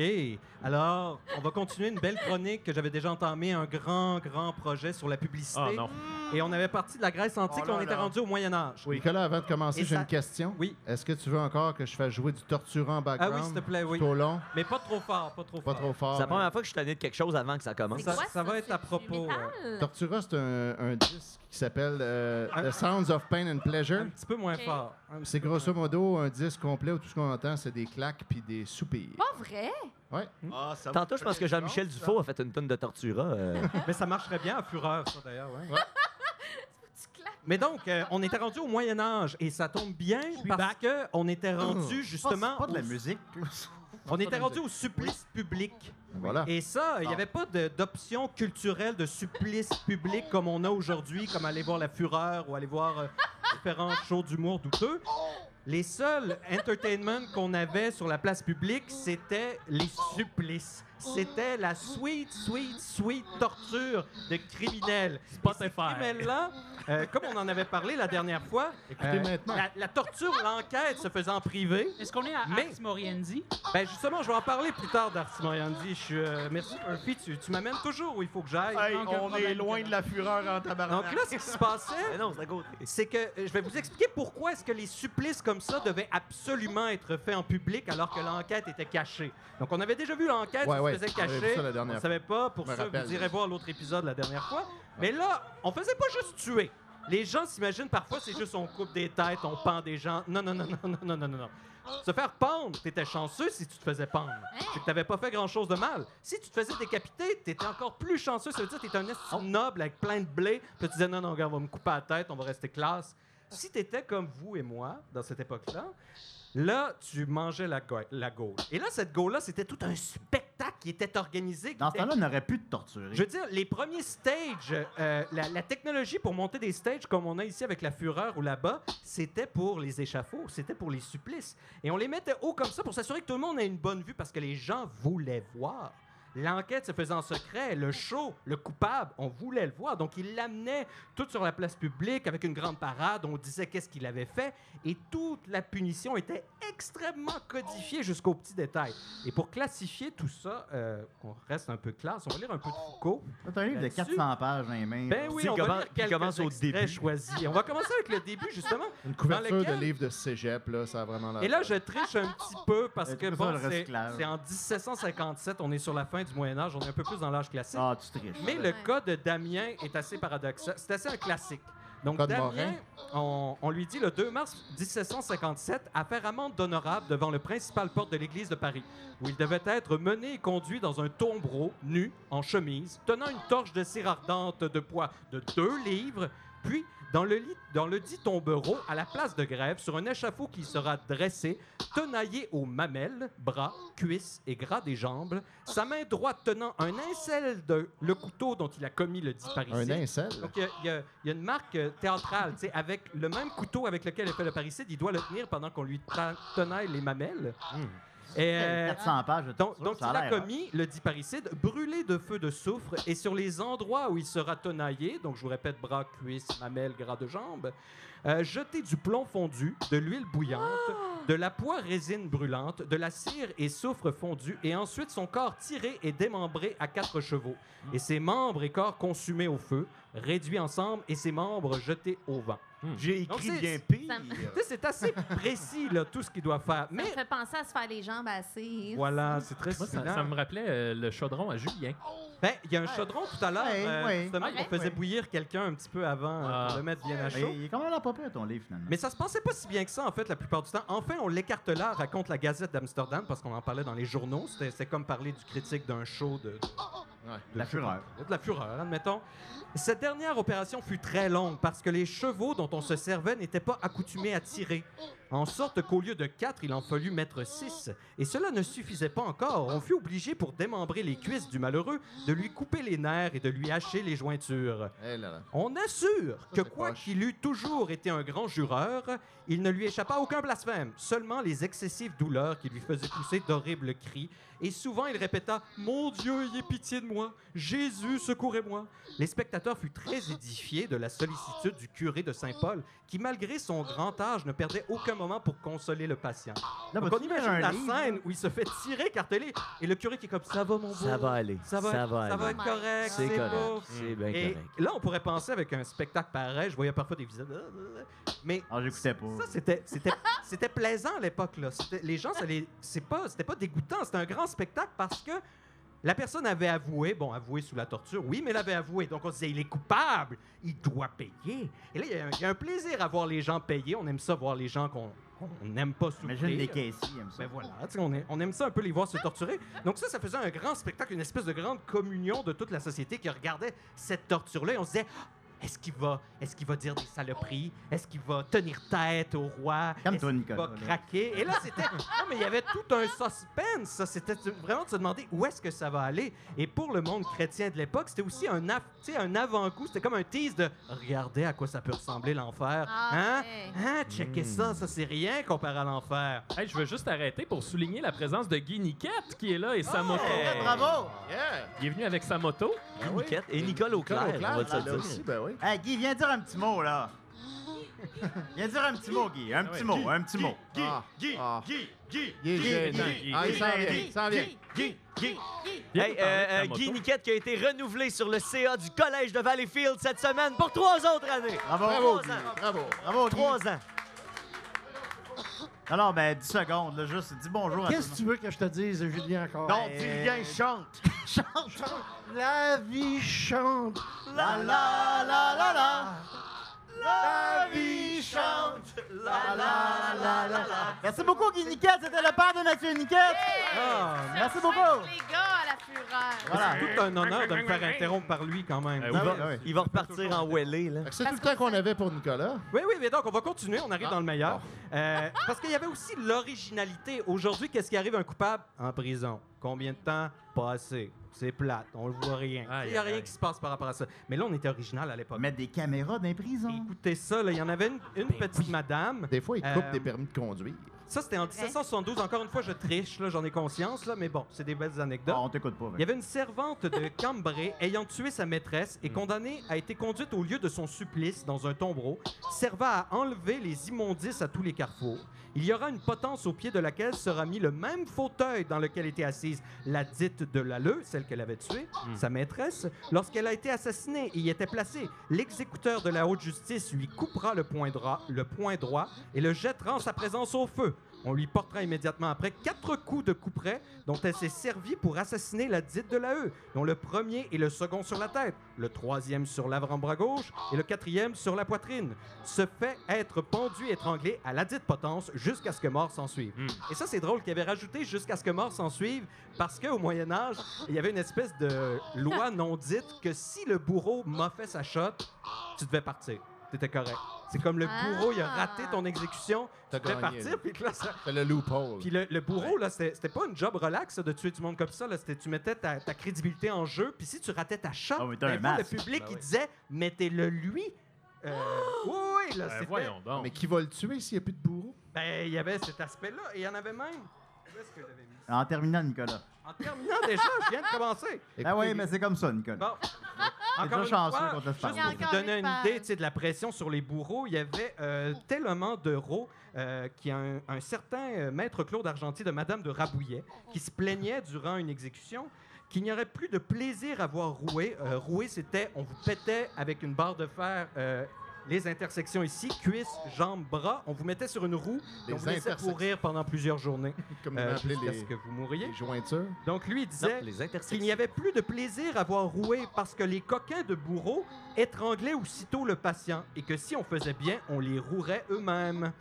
Alors, on va continuer une belle chronique que j'avais déjà entamée, un grand, grand projet sur la publicité. Ah non. Et on avait parti de la Grèce antique, Oh là on était là. rendu au Moyen Âge. Nicolas, avant de commencer, j'ai ça- une question. Oui. Est-ce que tu veux encore que je fasse jouer du torturant en Ah background? oui, s'il te plaît, oui. Tout au long? Mais pas trop fort, pas trop Pas fort. trop fort. C'est la première fois que je suis tanné de quelque chose avant que ça commence. Ça- va être à propos, métal? Tortura, c'est un, un disque qui s'appelle euh, The Sounds of Pain and Pleasure. Un petit peu moins fort. C'est grosso modo un disque complet où tout ce qu'on entend, c'est des claques puis des soupirs. Pas vrai? Ouais. ah, ça Tantôt, je pense que Jean-Michel Dufault a fait une tonne de Tortura. euh. [laughs] Mais ça marcherait bien à Fureur, ça, d'ailleurs. ouais. Mais donc, euh, on était rendu au Moyen Âge et ça tombe bien parce que on était rendu justement. pas de la musique. [laughs] On était rendu au supplice public. Voilà. Et ça, il n'y avait pas de- d'option culturelle de supplice public comme on a aujourd'hui, comme aller voir La Fureur ou aller voir euh, différents shows d'humour douteux. Les seuls entertainment qu'on avait sur la place publique, c'était les supplices. C'était la sweet, sweet, sweet torture de criminels. Spotify. criminels-là, euh, comme on en avait parlé la dernière fois, euh, Écoutez maintenant. la, la torture, l'enquête se faisait en privé. Est-ce qu'on est à Mais- Ars Moriendi? Ben justement, je vais en parler plus tard d'Arty Moriandi. Je suis, euh, merci Murphy, tu, tu m'amènes toujours où il faut que j'aille. Hey, on problème, est loin de la fureur en tabarnak. Donc là, ce qui se passait, non, c'est à côté. c'est que euh, je vais vous expliquer pourquoi est-ce que les supplices comme ça devaient absolument être faits en public alors que l'enquête était cachée. Donc on avait déjà vu l'enquête, Ouais, ça ouais, faisait cacher. On, la on savait pas. Pour ça, vous irez voir l'autre épisode la dernière fois. Mais là, on faisait pas juste tuer. Les gens s'imaginent parfois c'est juste on coupe des têtes, on pend des gens. Non, non, non, non, non, non, non, non. Se faire pendre, t'étais chanceux si tu te faisais pendre. Hein? C'est que t'avais pas fait grand-chose de mal. Si tu te faisais décapiter, t'étais encore plus chanceux. Ça veut dire que t'étais un estime noble avec plein de blé. Puis tu disais non, non, regarde, on va me couper la tête, on va rester classe. Si t'étais comme vous et moi dans cette époque-là, là, tu mangeais la, la gaule. Et là, cette gaule-là, c'était tout un spectacle qui était organisé. Dans ce temps-là, on aurait pu te torturer. je veux dire, les premiers stages, euh, la, la technologie pour monter des stages comme on a ici avec la Fureur ou là-bas, c'était pour les échafauds, c'était pour les supplices. Et on les mettait haut comme ça pour s'assurer que tout le monde ait une bonne vue parce que les gens voulaient voir. L'enquête se faisait en secret, le show, le coupable, on voulait le voir. Donc, il l'amenait tout sur la place publique avec une grande parade. On disait qu'est-ce qu'il avait fait. Et toute la punition était extrêmement codifiée jusqu'aux petits détails. Et pour classifier tout ça, euh, qu'on reste un peu classe, on va lire un peu de Foucault. T'as un livre de Là-dessus. 400 pages dans les mains. Ben oui, Il on va commence- lire commence au début. choisis. On va commencer avec le début, justement. [laughs] Une couverture lequel- de livre de cégep, là, ça a vraiment l'air. Et là, je triche un petit peu parce [laughs] que bon, c'est c'est en 1757, on est sur la fin du Moyen Âge, on est un peu plus dans l'âge classique. Ah, tu triches. Mais le cas de Damien est assez paradoxal. C'est assez un classique. Donc, Damien, on lui dit le 2 mars 1757 à faire amende d'honorable devant le principal porte de l'église de Paris, où il devait être mené et conduit dans un tombereau, nu, en chemise, tenant une torche de cire ardente de poids de 2 livres, puis dans le, lit, dans le dit tombereau, à la place de grève, sur un échafaud qui sera dressé, tenaillé aux mamelles, bras, cuisses et gras des jambes, sa main droite tenant un incel de le couteau dont il a commis le dit Un parricide. incel? Donc, il y a- y, y une marque euh, théâtrale, tu sais, avec le même couteau avec lequel il fait le parricide, il doit le tenir pendant qu'on lui tenaille les mamelles. Et, euh, 400 pages de donc, torture, donc ça il a hein. commis le dit parricide, brûlé de feu de soufre, et sur les endroits où il sera tenaillé, donc je vous répète, bras, cuisses, mamelles, gras de jambes, euh, jeter du plomb fondu, de l'huile bouillante, de la poix résine brûlante, de la cire et soufre fondu, et ensuite son corps tiré et démembré à quatre chevaux, et ses membres et corps consumés au feu, réduits ensemble, et ses membres jetés au vent. J'ai Donc, écrit bien pire. Ça c'est assez précis, là, tout ce qu'il doit faire. Ça Mais me fait penser à se faire les jambes assez. voilà, c'est très Moi, ça, ça me rappelait euh, le chaudron à Julien. Ben, il y a un chaudron tout à l'heure. Ouais, euh, ouais. justement, Ouais. on faisait Ouais. bouillir quelqu'un un petit peu avant euh, Ah. pour le mettre bien à chaud. il est quand même là pas pire, ton livre, finalement. Mais ça se passait pas si bien que ça, en fait, la plupart du temps. Enfin, on l'écarte là, raconte la Gazette d'Amsterdam, parce qu'on en parlait dans les journaux. C'était c'est comme parler du critique d'un show de, de La fureur. de la fureur, admettons. Cette dernière opération fut très longue parce que les chevaux dont on se servait n'étaient pas accoutumés à tirer. En sorte qu'au lieu de quatre, il en fallut mettre six. Et cela ne suffisait pas encore. On fut obligé, pour démembrer les cuisses du malheureux, de lui couper les nerfs et de lui hacher les jointures. Eh là là. On assure que quoi qu'il eût toujours été un grand jureur, il ne lui échappa aucun blasphème, seulement les excessives douleurs qui lui faisaient pousser d'horribles cris. Et souvent il répéta Mon Dieu, ayez pitié de moi, Jésus, secourez-moi. Les spectateurs furent très édifiés de la sollicitude du curé de Saint-Paul, qui, malgré son grand âge, ne perdait aucun moment pour consoler le patient. Donc, vas-tu on imagine la livre, scène où il se fait tirer, carteler, et le curé qui est comme Ça va, mon beau. Ça va aller. Ça va, Ça être- va ça va être correct. C'est correct. beau. C'est bien Et correct. là, on pourrait penser avec un spectacle pareil, je voyais parfois des visages. Mais Ah, j'écoutais pas. ça, c'était, c'était, c'était plaisant à l'époque. Là. C'était- les gens, ça les, c'est pas, c'était pas dégoûtant. C'était un grand spectacle parce que la personne avait avoué, bon, avoué sous la torture, oui, mais elle avait avoué. Donc on se disait, il est coupable, il doit payer. Et là, il y, a un- il y a un plaisir à voir les gens payer. On aime ça, voir les gens qu'on n'aime pas souffrir. Imagine les caissiers, aiment ça. Ben voilà, on, est- on aime ça un peu les voir se torturer. Donc ça, ça faisait un grand spectacle, une espèce de grande communion de toute la société qui regardait cette torture-là. Et on se disait, Est-ce qu'il va, est-ce qu'il va dire des saloperies? Est-ce qu'il va tenir tête au roi? Est-ce qu'il va craquer? Et là, c'était... Non, mais il y avait tout un suspense, ça. C'était vraiment de se demander où est-ce que ça va aller. Et pour le monde chrétien de l'époque, c'était aussi un, af- tu sais, un avant-goût. C'était comme un tease de « Regardez à quoi ça peut ressembler l'enfer. Ah, hein? Hein? Checkez ça, ça c'est rien comparé à l'enfer. Hey, je veux juste arrêter pour souligner la présence de Guy Niquette qui est là et sa moto. Eh, bravo! Yeah! Il est venu avec sa moto. Ah oui. Niquette et Nicole Auclair, Nicole Auclair, on va te là, le là dire. Oui. Hey, Guy, viens dire un petit mot, là. [laughs] viens dire un petit mot, Guy. Un petit mot, un petit mot. Guy, Ah, Guy, ah. Guy, Guy, Il est Guy, gênant. Guy, Ah, il Guy, s'en vient, Guy, il s'en vient. Guy, Guy, Viens Hey, nous parler de euh, ta euh, moto. Guy Niquette qui a été renouvelé sur le CA du Collège de Valleyfield cette semaine pour trois autres années. Bravo. Bravo, Trois Guy, ans. bravo. Bravo, Guy. Trois ans. Alors, ben, 10 secondes, là, juste dis bonjour à Qu'est-ce que tu veux que je te dise, Julien, encore? Non, dis rien, [laughs] chante. La vie chante. La la la la la. La vie chante. La la la la la. Merci beaucoup, Guy Niquette. C'était le père de Mathieu Niquette. Ah, Merci beaucoup. Les gars, à la fureur. Voilà. c'est tout un honneur de me faire interrompre par lui quand même. Ah oui. Il va, oui, oui. il va repartir en que C'est tout le temps qu'on avait pour Nicolas. Oui, oui, mais donc on va continuer, on arrive Ah, dans le meilleur. Euh, parce qu'il y avait aussi l'originalité. Aujourd'hui, qu'est-ce qui arrive à un coupable? En prison? Combien de temps? Pas assez. C'est plate, on le voit rien. Il n'y a rien aïe. qui se passe par rapport à ça. Mais là, on était original à l'époque. Mettre des caméras dans les prisons. Écoutez ça, il y en avait une, une petite madame. Des fois, il coupe Euh, des permis de conduire. Ça, c'était en 1772. Encore une fois, je triche, là, j'en ai conscience, là, mais bon, c'est des belles anecdotes. Ah, on t'écoute pas. Il y avait une servante de Cambrai ayant tué sa maîtresse et condamnée à été conduite au lieu de son supplice dans un tombereau, servant à enlever les immondices à tous les carrefours. Il y aura une potence au pied de laquelle sera mis le même fauteuil dans lequel était assise la dite de Lalleux, celle qu'elle avait tuée, Hmm. sa maîtresse, lorsqu'elle a été assassinée et y était placée. L'exécuteur de la haute justice lui coupera le point droit, le point droit et le jettera en sa présence au feu. On lui portera immédiatement après quatre coups de couperet dont elle s'est servie pour assassiner la dite de la E, dont le premier et le second sur la tête, le troisième sur l'avant-bras gauche et le quatrième sur la poitrine. Se fait être pendu et étranglé à la dite potence jusqu'à ce que mort s'en suive. Hmm. Et ça, c'est drôle qu'il avait rajouté jusqu'à ce que mort s'en suive parce qu'au Moyen Âge, il y avait une espèce de loi non dite que si le bourreau m'a fait sa shot, tu devais partir. T'étais correct. C'est comme le bourreau, il a raté ton exécution, T'as tu devais gagné, partir, puis là, ça, C'est le loophole. puis le, le bourreau, là, c'était c'était pas une job relax ça, de tuer du monde comme ça. Là. C'était- Tu mettais ta, ta crédibilité en jeu. Puis si tu ratais ta shot, Ah ben, le public, Ben il oui. disait mettez-le lui. Euh, oui, oui, là, Ben, c'était- voyons donc. Mais qui va le tuer s'il n'y a plus de bourreau? Ben, il y avait cet aspect-là. Et il y en avait même. Que mis? En terminant, Nicolas. En terminant déjà, je viens de commencer. Ah oui, mais c'est comme ça, Nicolas. Bon. Encore une chanceux fois, juste pour vous donner une idée tu sais, de la pression sur les bourreaux, il y avait euh, tellement d'euros euh, qu'il y a un, un certain euh, maître Claude Argentier de Madame de Rabouillet qui se plaignait durant une exécution qu'il n'y aurait plus de plaisir à voir rouer. Euh, rouer, c'était on vous pétait avec une barre de fer euh, les intersections ici, cuisses, jambes, bras. On vous mettait sur une roue et on vous laissait pourrir pendant plusieurs journées [laughs] Comme euh, appelait les, que vous mouriez. les jointures. Donc lui il disait qu'il intersections. n'y avait plus de plaisir à voir rouer parce que les coquins de bourreaux étranglaient aussitôt le patient et que si on faisait bien, on les rouerait eux-mêmes.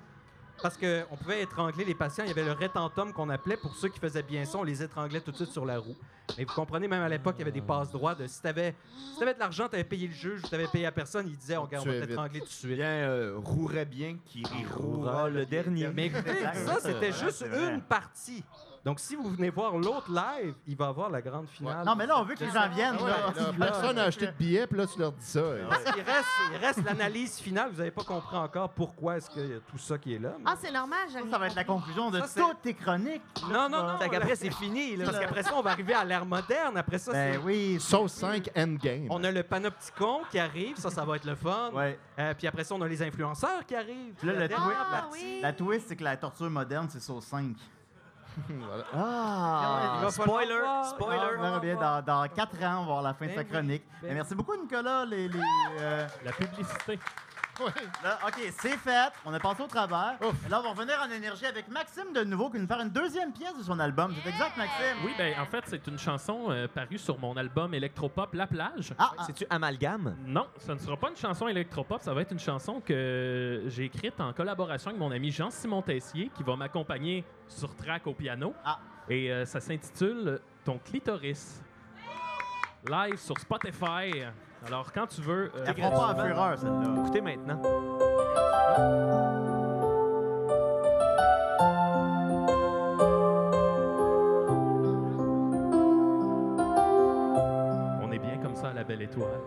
Parce qu'on pouvait étrangler les patients, il y avait le rétentum qu'on appelait, pour ceux qui faisaient bien ça, on les étranglait tout de suite sur la roue. Et vous comprenez, même à l'époque, il y avait des passe-droits de si t'avais si t'avais de l'argent, t'avais payé le juge, t'avais payé la personne, il disait, on, regarde, on va t'étrangler tout de suite. Bien, euh, rouerait bien qui roulera le dernier. Mais écoutez, ça, c'était juste une partie. Donc, si vous venez voir l'autre live, il va avoir la grande finale. Non, mais là, on veut que les gens viennent. Ouais, là. là, personne n'a acheté de billets, puis là, tu leur dis ça. Parce qu'il reste, il reste l'analyse finale. Vous n'avez pas compris encore pourquoi est-ce qu'il y a tout ça qui est là. mais- Ah, c'est normal, Ça, va être la conclusion de Ça, c'est- toutes tes chroniques. Non, non, non. Fait qu'après, c'est fini. Là. Parce qu'après ça, on va arriver à l'ère moderne. Après ça, Ben c'est- oui. Sauce 5 Endgame. on a le panopticon qui arrive. Ça, ça va être le fun. Ouais. Euh, puis après ça, on a les influenceurs qui arrivent. Puis là, le La twi- dernière Ah, la, partie. la twist, c'est que la torture moderne, c'est sauce 5. [laughs] Voilà. Ah! Spoiler, voir. spoiler. Ah, bien. Dans, dans 4 ans, on va voir la fin de Ben sa oui, chronique. ben Mais merci beaucoup, Nicolas. Les, les, euh, La publicité. Là, OK, c'est fait. On a passé au travers. Et là, on va revenir en énergie avec Maxime de nouveau qui va nous faire une deuxième pièce de son album. C'est exact, Maxime? Oui, ben en fait, c'est une chanson euh, parue sur mon album électropop La Plage. Ah, ah, C'est-tu amalgame? Non, ce ne sera pas une chanson électropop, ça va être une chanson que j'ai écrite en collaboration avec mon ami Jean-Simon Tessier qui va m'accompagner sur track au piano. Ah. Et euh, ça s'intitule Ton clitoris. live sur Spotify. Alors, quand tu veux. euh, Elle fera pas en fureur, celle-là. Écoutez maintenant. On est bien comme ça à la belle étoile.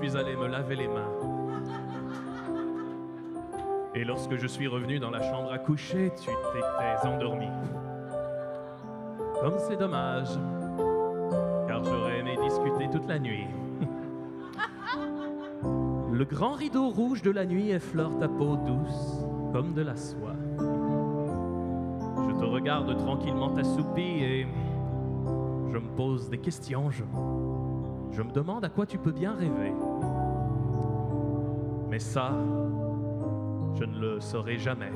Suis allé me laver les mains. Et lorsque je suis revenu dans la chambre à coucher, tu t'étais endormi. Comme c'est dommage, car j'aurais aimé discuter toute la nuit. [laughs] Le grand rideau rouge de la nuit effleure ta peau douce, comme de la soie. Je te regarde tranquillement assoupi et je me pose des questions. Je, je me demande à quoi tu peux bien rêver. Mais ça, je ne le saurai jamais.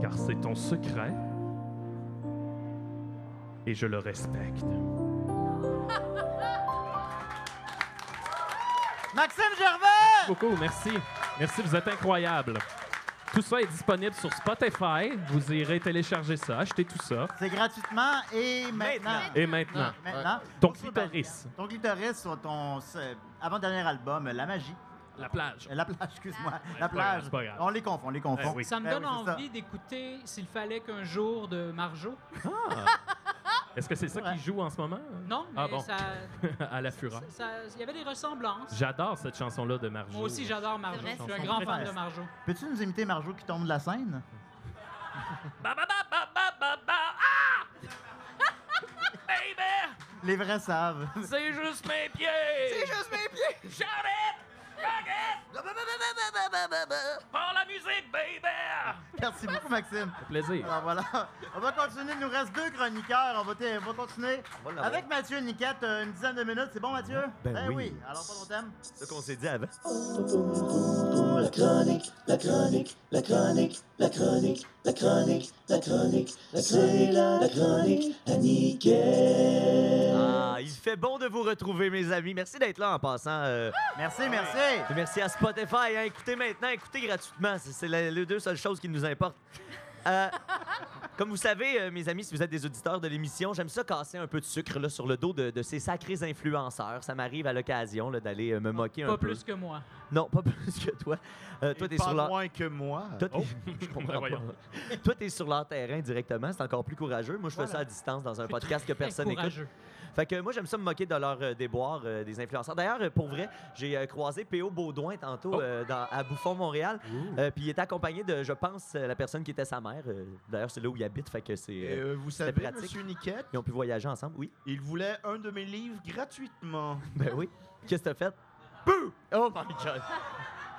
Car c'est ton secret et je le respecte. [laughs] Maxime Gervais! Beaucoup, merci. Merci, vous êtes incroyables. Tout ça est disponible sur Spotify. Vous irez télécharger ça, acheter tout ça. C'est gratuitement et maintenant. Et maintenant, Maintenant. ton clitoris. Ton clitoris sur ton avant-dernier album, La Magie. La plage. La plage, excuse-moi. c'est La pas grave, plage. c'est pas grave. On les confond, on les confond. Eh oui. Ça me Eh donne oui, envie d'écouter S'il fallait qu'un jour de Marjo. Est-ce que c'est ça qui joue en ce moment? Non, mais ah bon. ça, [laughs] à la fureur. il y avait des ressemblances. J'adore cette chanson-là de Marjo. Moi aussi, j'adore Marjo. Je suis un grand fan de Marjo. Peux-tu nous imiter Marjo qui tombe de la scène? Ba, ba, ba, Les vrais savent. [laughs] C'est juste mes pieds! C'est juste mes pieds! Shout it! La musique, baby! Merci beaucoup, Maxime. Plaisir. Alors voilà, on va continuer. Il nous reste deux chroniqueurs. On va, on va continuer On va avec Mathieu Niquette. euh, une dizaine de minutes. C'est bon, Mathieu? Ben Eh oui. oui. Alors, pas ton thème? C'est ce qu'on s'est dit avant. La chronique, la chronique, la chronique, la chronique, la chronique, la chronique, c'est la chronique à Nickel. Ah, il fait bon de vous retrouver, mes amis. Merci d'être là en passant. euh, Merci, merci. et merci à Spotify. hein. Écoutez maintenant, écoutez gratuitement. C'est- la- les deux seules choses qui nous importent. Euh, Comme vous savez, euh, mes amis, si vous êtes des auditeurs de l'émission, j'aime ça casser un peu de sucre là, sur le dos de, de ces sacrés influenceurs. Ça m'arrive à l'occasion là, d'aller euh, me moquer un Pas peu. plus que moi. Non, pas [laughs] plus que toi. Euh, toi, Et t'es pas sur leur... moins que moi. Toi, t'es- Oh. je comprends [laughs] Ben pas. Toi, t'es sur leur terrain directement, c'est encore plus courageux. Moi, je fais ça à distance dans un podcast que personne n'écoute. Fait que moi, j'aime ça me moquer de leur euh, déboire euh, des influenceurs. D'ailleurs, euh, pour vrai, j'ai euh, croisé P.O. Baudouin tantôt Oh. euh, dans- à Bouffon, Montréal. Euh, Puis il était accompagné de, je pense, la personne qui était sa mère. Euh, D'ailleurs, c'est là où il habite, fait que c'est... vous savez, pratique. Monsieur Niquette, Ils ont pu voyager ensemble, oui. il voulait un de mes livres gratuitement. Ben oui. Qu'est-ce que t'as fait? Bouh! Oh my God!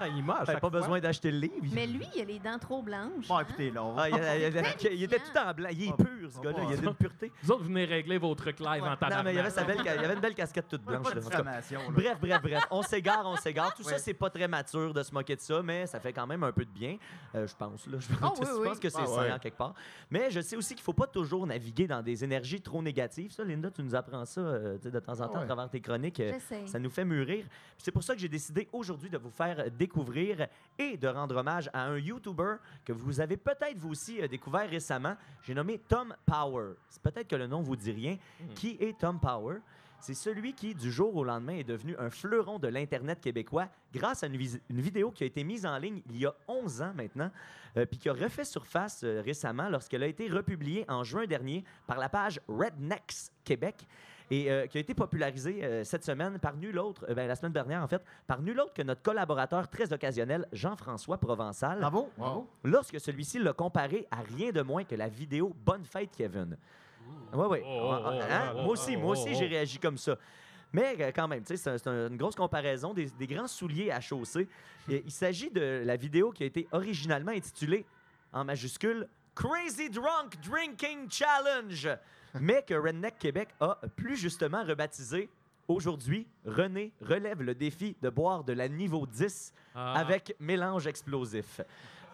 Ah, il T'avais chaque pas fois. besoin d'acheter le livre. Mais lui, il a les dents trop blanches. Bon, hein? écoutez, là, on va... Ah, il, il- il- il était tout en blanc. Il est pur, ce gars-là. Il a une pureté. Vous autres, venez régler vos trucs live en Non, tabarnak. mais il y avait, sa belle, ca- il y avait une belle casquette toute blanche. Pas de là. En tout cas, diffamation, là. Bref, bref, bref. On s'égare, on s'égare. Tout ça, Oui. c'est pas très mature de se moquer de ça, mais ça fait quand même un peu de bien, euh, je pense. Là. [laughs] Je, Ah je oui, oui. pense que c'est Ah sain ouais. en quelque part. Mais je sais aussi qu'il faut pas toujours naviguer dans des énergies trop négatives. Ça, Linda, tu nous apprends ça euh, tu sais, de temps en temps Ah ouais. à travers tes chroniques. euh, J'essaie. ça nous fait mûrir. Puis C'est pour ça que j'ai décidé aujourd'hui de vous faire découvrir et de rendre hommage à un YouTuber que vous avez peut-être vous aussi euh, découvert récemment. J'ai nommé Tom Power. C'est peut-être que le nom vous dit rien. Qui est Tom Power? C'est celui qui, du jour au lendemain, est devenu un fleuron de l'Internet québécois grâce à une vidéo qui a été mise en ligne il y a 11 ans maintenant, euh, puis qui a refait surface euh, récemment lorsqu'elle a été republiée en juin dernier par la page Rednecks Québec et euh, qui a été popularisée euh, cette semaine par nul autre, euh, ben, la semaine dernière en fait, par nul autre que notre collaborateur très occasionnel Jean-François Provençal Bravo, bravo. lorsque celui-ci l'a comparé à rien de moins que la vidéo Bonne fête Kevin. Oui, oui. Oh, oh, oh, Hein? oh, moi aussi, moi aussi, j'ai réagi comme ça. Mais quand même, tu sais, c'est un- c'est un- une grosse comparaison des, des grands souliers à chausser. Et il s'agit de la vidéo qui a été originalement intitulée en majuscule Crazy Drunk Drinking Challenge, mais que Redneck Québec a plus justement rebaptisé Aujourd'hui, René relève le défi de boire de la niveau 10 Ah. avec mélange explosif.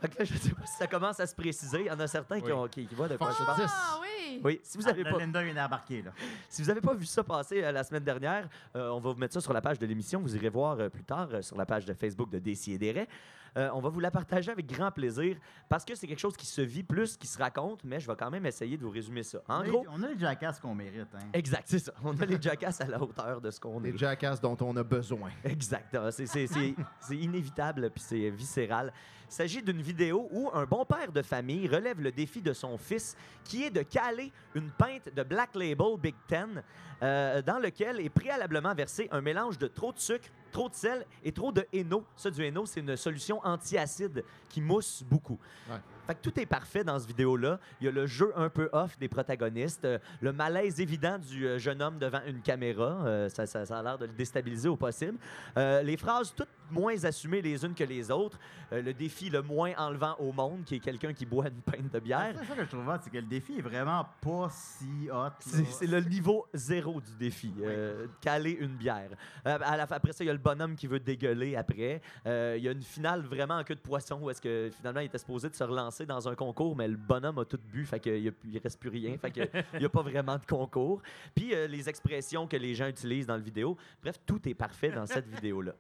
Fait que là, je ne sais pas si ça commence à se préciser. Il y en a certains qui, Oui. ont, qui, qui voient de quoi je parle. Ah oui! Oui, si vous Ah, avez là, pas, Linda vient d'embarquer, là. si vous n'avez pas vu ça passer euh, la semaine dernière, euh, on va vous mettre ça sur la page de l'émission. Vous irez voir euh, plus tard euh, sur la page de Facebook de Décideret. Euh, on va vous la partager avec grand plaisir parce que c'est quelque chose qui se vit plus qu'il se raconte, mais je vais quand même essayer de vous résumer ça. En On a gros, on a les jackasses qu'on mérite, hein. exact, c'est ça. On a les jackasses à la hauteur de ce qu'on est. Les jackasses dont on a besoin. Exact. Ah, C'est, c'est- c'est- c'est inévitable puis c'est viscéral. Il s'agit d'une vidéo où un bon père de famille relève le défi de son fils qui est de caler une pinte de Black Label Big Ten euh, dans lequel est préalablement versé un mélange de trop de sucre, trop de sel et trop de Héno. Ça, du Héno, c'est une solution anti-acide qui mousse beaucoup. Fait que tout est parfait dans ce vidéo-là. Il y a le jeu un peu off des protagonistes, euh, le malaise évident du euh, jeune homme devant une caméra. euh, ça, ça- ça a l'air de le déstabiliser au possible. Euh, les phrases toutes moins assumées les unes que les autres. Le défi le moins enlevant au monde, qui est quelqu'un qui boit une pinte de bière. C'est ça que je trouve c'est que le défi est vraiment pas si hot. C'est le niveau zéro du défi. caler une bière. À la fin- après ça, il y a le bonhomme qui veut dégueuler après. Il y a une finale vraiment en queue de poisson où est-ce que finalement il était supposé de se relancer dans un concours, mais le bonhomme a tout bu, fait qu'il il reste plus rien, fait qu'il [laughs] n'y a pas vraiment de concours. Puis euh, les expressions que les gens utilisent dans le vidéo. Bref, tout est parfait dans cette [laughs] vidéo-là.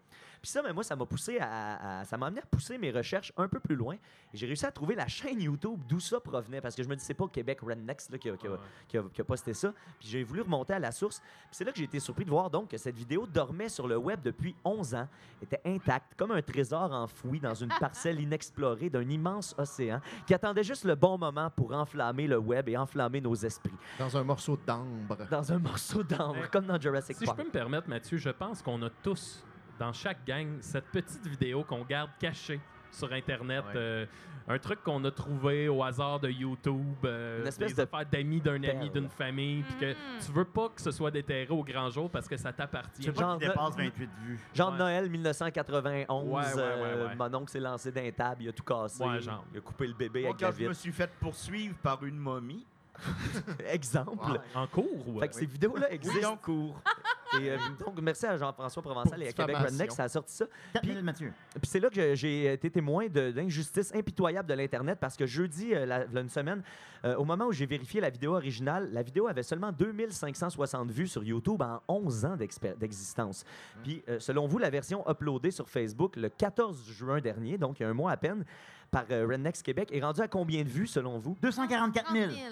Puis ça, mais moi, ça m'a poussé à, à- ça m'a amené à pousser mes recherches un peu plus loin. J'ai réussi à trouver la chaîne YouTube d'où ça provenait, parce que je me dis c'est pas Québec Rednecks là, qui, a, qui a- qui a- qui a posté ça. Puis j'ai voulu remonter à la source. Puis c'est là que j'ai été surpris de voir donc que cette vidéo dormait sur le web depuis 11 ans, était intacte, comme un trésor enfoui dans une parcelle inexplorée d'un immense océan, qui attendait juste le bon moment pour enflammer le web et enflammer nos esprits. Dans un morceau d'ambre. Dans un morceau d'ambre, comme dans Jurassic Si je Park. peux me permettre, Mathieu, je pense qu'on a tous, dans chaque gang, cette petite vidéo qu'on garde cachée sur Internet. Ouais. euh, un truc qu'on a trouvé au hasard de YouTube. euh, Une espèce des de affaires d'amis d'un ami, d'une famille. Puis que Mm. tu veux pas que ce soit déterré au grand jour parce que ça t'appartient. Sais pas Genre qui de- dépasse 28 vues. Genre Ouais. Noël 1991, Ouais, ouais, ouais, euh, ouais. mon oncle s'est lancé d'un table, il a tout cassé, Ouais, genre. il a coupé le bébé Moi, avec la quand je me suis fait poursuivre par une momie, [laughs] Exemple. En cours ou Fait que ces vidéos-là existent. en cours. Et, euh, donc, merci à Jean-François Provençal et à Québec. Redneck, ça a sorti ça. 4 Puis- Mathieu. Puis c'est là que j'ai été témoin de- d'injustices impitoyables de l'Internet parce que jeudi, euh, la- v'là une semaine, euh, au moment où j'ai vérifié la vidéo originale, la vidéo avait seulement 2560 vues sur YouTube en 11 ans d'existence. Puis euh, selon vous, la version uploadée sur Facebook le 14 juin dernier, donc il y a un mois à peine, par euh, Rednecks Québec, est rendue à combien de vues selon vous? 244 000. 30 000.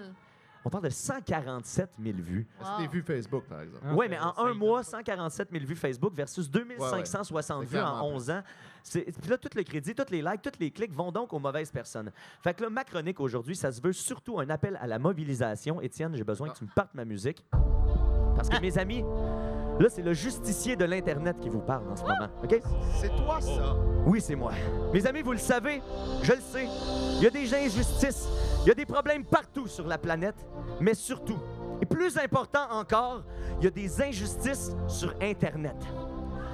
On parle de 147 000 vues. C'est des vues Facebook, par exemple. Oui, mais en un mois, 147 000 vues Facebook versus Ouais, 2560 ouais. vues en clairement 11 ans. C'est- Puis là, tout le crédit, tous les likes, tous les clics vont donc aux mauvaises personnes. Fait que là, ma chronique aujourd'hui, ça se veut surtout un appel à la mobilisation. Étienne, j'ai besoin que tu me partes ma musique. Parce que, mes amis, là, c'est le justicier de l'Internet qui vous parle en ce moment. OK? C'est toi, ça. Oui, c'est moi. Mes amis, vous le savez, je le sais. Il y a des injustices, il y a des problèmes partout sur la planète, mais surtout, et plus important encore, il y a des injustices sur Internet.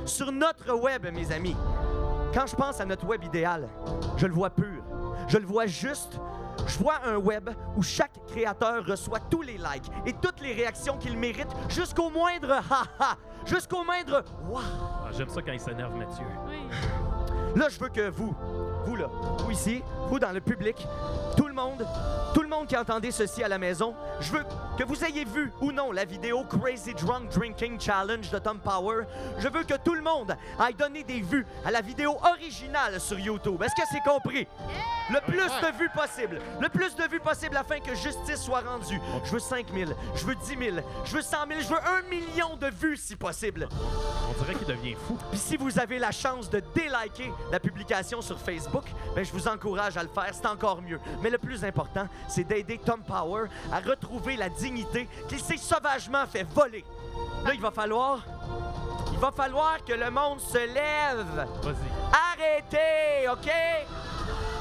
Sur notre web, mes amis. Quand je pense à notre web idéal, je le vois pur, je le vois juste. Je vois un web où chaque créateur reçoit tous les likes et toutes les réactions qu'il mérite jusqu'au moindre [laughs] ha-ha, jusqu'au moindre wow. Ah, J'aime ça quand il s'énerve, Mathieu. Là, je veux que vous, vous là, vous ici, vous dans le public, tout le monde, tout le monde qui entendait ceci à la maison, je veux que vous ayez vu ou non la vidéo Crazy Drunk Drinking Challenge de Tom Power. Je veux que tout le monde aille donner des vues à la vidéo originale sur YouTube. Est-ce que c'est compris? Le plus de vues possible. Le plus de vues possible afin que justice soit rendue. Je veux 5 000, je veux 10 000, je veux 100 000, je veux 1 million de vues si possible. On dirait qu'il devient fou. Puis si vous avez la chance de déliker la publication sur Facebook, ben je vous encourage à le faire, c'est encore mieux. Mais le plus important, c'est d'aider Tom Power à retrouver la dignité qu'il s'est sauvagement fait voler. Là, il va falloir il va falloir que le monde se lève. Vas-y. Arrêtez, OK?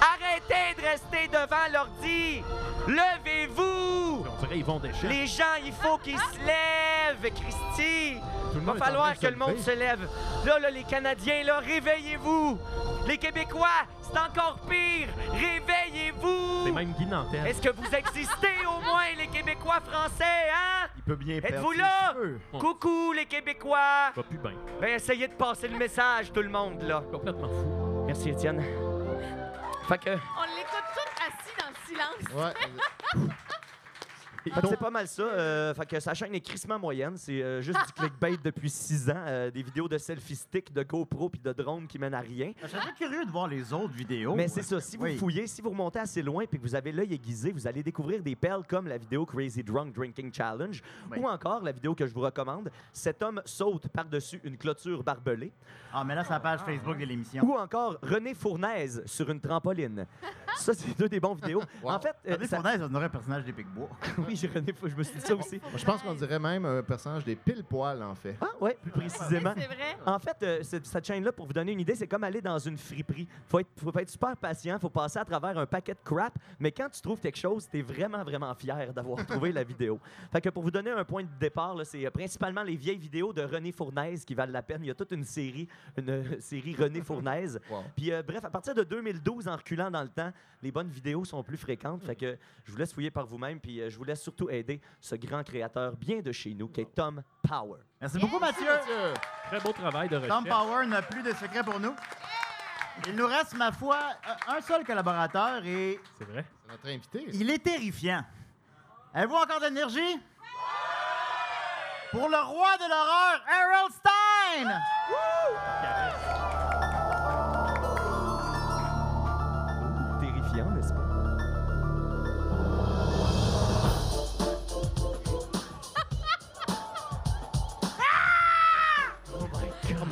Arrêtez de rester devant l'ordi. Levez-vous. On dirait qu'ils vont des Les gens, il faut qu'ils se lèvent, Christy. Il va falloir que le monde se lève. Là, là, les Canadiens, là, réveillez-vous. Les Québécois, c'est encore pire. Réveillez-vous. C'est même Guy Nantel. Est-ce que vous existez au moins, les Québécois français, hein? Il peut bien Êtes-vous là? Coucou, les Québécois. Va plus bien. Ben, essayez de passer le message, tout le monde, là. Complètement fou. Merci, Étienne. Fait que... On l'écoute tout assis dans le silence. Ouais. [laughs] Fait que c'est pas mal ça. euh, fait que sa chaîne est crissement moyenne. C'est euh, juste du clickbait depuis six ans. euh, des vidéos de selfie stick, de GoPro puis de drone qui mènent à rien. Je serais curieux de voir les autres vidéos. Mais c'est ça. Si vous Oui. fouillez, si vous remontez assez loin puis que vous avez l'œil aiguisé, vous allez découvrir des perles comme la vidéo Crazy Drunk Drinking Challenge Oui. ou encore la vidéo que je vous recommande. Cet homme saute par-dessus une clôture barbelée. Ah, mais là, c'est la page Facebook de l'émission. Ou encore René Fournaise sur une trampoline. ça, c'est deux des bons vidéos. En fait, euh, René ça- Fournaise, on aurait un personnage des Picbois. [laughs] oui, j'ai René, Fou- je me suis dit ça aussi. Je pense qu'on dirait même un personnage des pile-poils, en fait. Ah, ouais, plus précisément. C'est vrai. En fait, euh, cette, cette chaîne-là, pour vous donner une idée, c'est comme aller dans une friperie. Faut être, faut être super patient, faut passer à travers un paquet de crap, mais quand tu trouves quelque chose, tu es vraiment, vraiment fier d'avoir [laughs] trouvé la vidéo. Fait que pour vous donner un point de départ, là, c'est euh, principalement les vieilles vidéos de René Fournaise qui valent la peine. Il y a toute une série, une euh, série René Fournaise. [laughs] Wow. Puis euh, bref, à partir de 2012, en reculant dans le temps, les bonnes vidéos sont plus fréquentes. Fait que je vous laisse fouiller par vous-même, puis euh, je vous laisse surtout aider ce grand créateur bien de chez nous, qui est Tom Power. Merci beaucoup, Mathieu. Très beau travail de recherche. Tom Power n'a plus de secret pour nous. Il nous reste, ma foi, un- seul collaborateur et C'est vrai. C'est notre invité. il est terrifiant. Avez-vous encore d'énergie? Pour le roi de l'horreur, Errol Stein!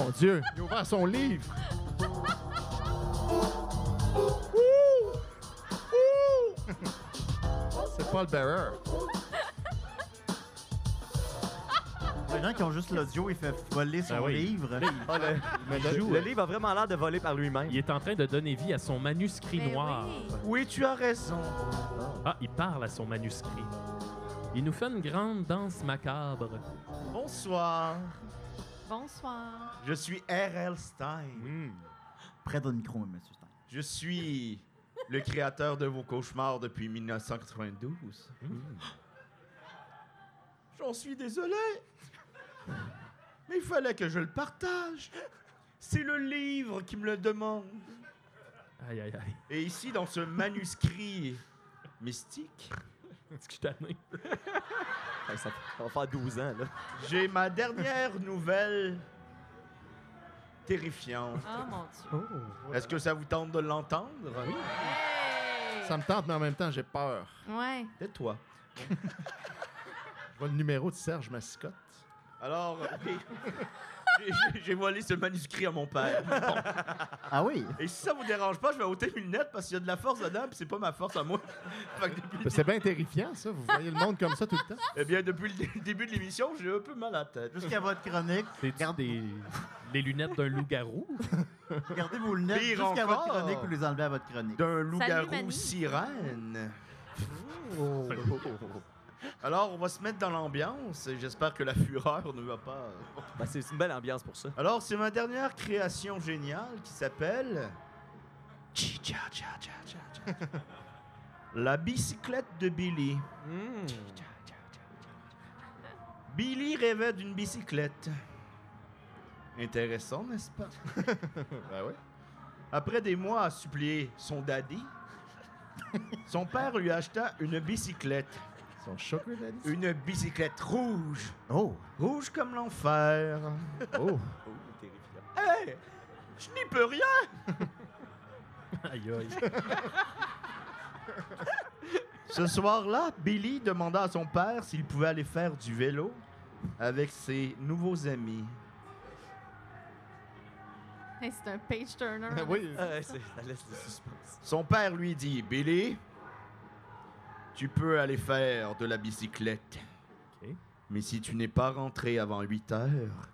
Mon Dieu, il a ouvert son livre. C'est Paul Bearer. Les gens qui ont juste l'audio, il fait voler son Ah oui. livre. Ah, le, le- le- le livre a vraiment l'air de voler par lui-même. Il est en train de donner vie à son manuscrit Ben noir. oui. Oui, tu as raison. Ah, il parle à son manuscrit. Il nous fait une grande danse macabre. Bonsoir. Bonsoir. Je suis R.L. Stein. Hmm. Près de micro, monsieur Stein. Je suis le créateur de vos cauchemars depuis 1992. J'en suis désolé. Mais il fallait que je le partage. C'est le livre qui me le demande. Aïe, aïe, aïe. Et ici, dans ce manuscrit mystique, [laughs] Est-ce [laughs] que je tanné? Ça, ça va faire 12 ans, là. j'ai ma dernière nouvelle terrifiante. Oh mon Dieu. Est-ce que ça vous tente de l'entendre? Oui. Hey! Ça me tente, mais en même temps, j'ai peur. Ouais. Tais-toi. [laughs] Je vois le numéro de Serge Mascotte. Alors, oui. J'ai- volé ce manuscrit à mon père. [laughs] Bon. Ah oui? Et si ça vous dérange pas, je vais ôter mes lunettes parce qu'il y a de la force dedans, puis c'est pas ma force à moi. [laughs] Fait que depuis, Ben, C'est bien terrifiant, ça. Vous voyez le monde comme ça tout le temps. eh bien, depuis le dé- début de l'émission, j'ai un peu mal à la tête. Jusqu'à votre chronique. C'est des... les lunettes d'un loup-garou? [laughs] Gardez vos lunettes Pire jusqu'à votre chronique ou les enlevez à votre chronique. D'un loup-garou sirène. Alors, on va se mettre dans l'ambiance et j'espère que la fureur ne va pas. Ben, c'est une belle ambiance pour ça. Alors, c'est ma dernière création géniale qui s'appelle. [laughs] La bicyclette de Billy. Hmm. Billy rêvait d'une bicyclette. Intéressant, n'est-ce pas? [laughs] Ben oui. Après des mois à supplier son daddy, [laughs] son père lui acheta une bicyclette. Son sugar daddy. Une bicyclette rouge. Oh! Rouge comme l'enfer. Oh! Hé! Je n'y peux rien! [laughs] Aïe, aïe. [laughs] Ce soir-là, Billy demanda à son père s'il pouvait aller faire du vélo avec ses nouveaux amis. Hey, c'est un page turner. oui. Ouais, c'est- ça laisse le suspense. Son père lui dit Billy, tu peux aller faire de la bicyclette. Mais si tu n'es pas rentré avant 8 heures,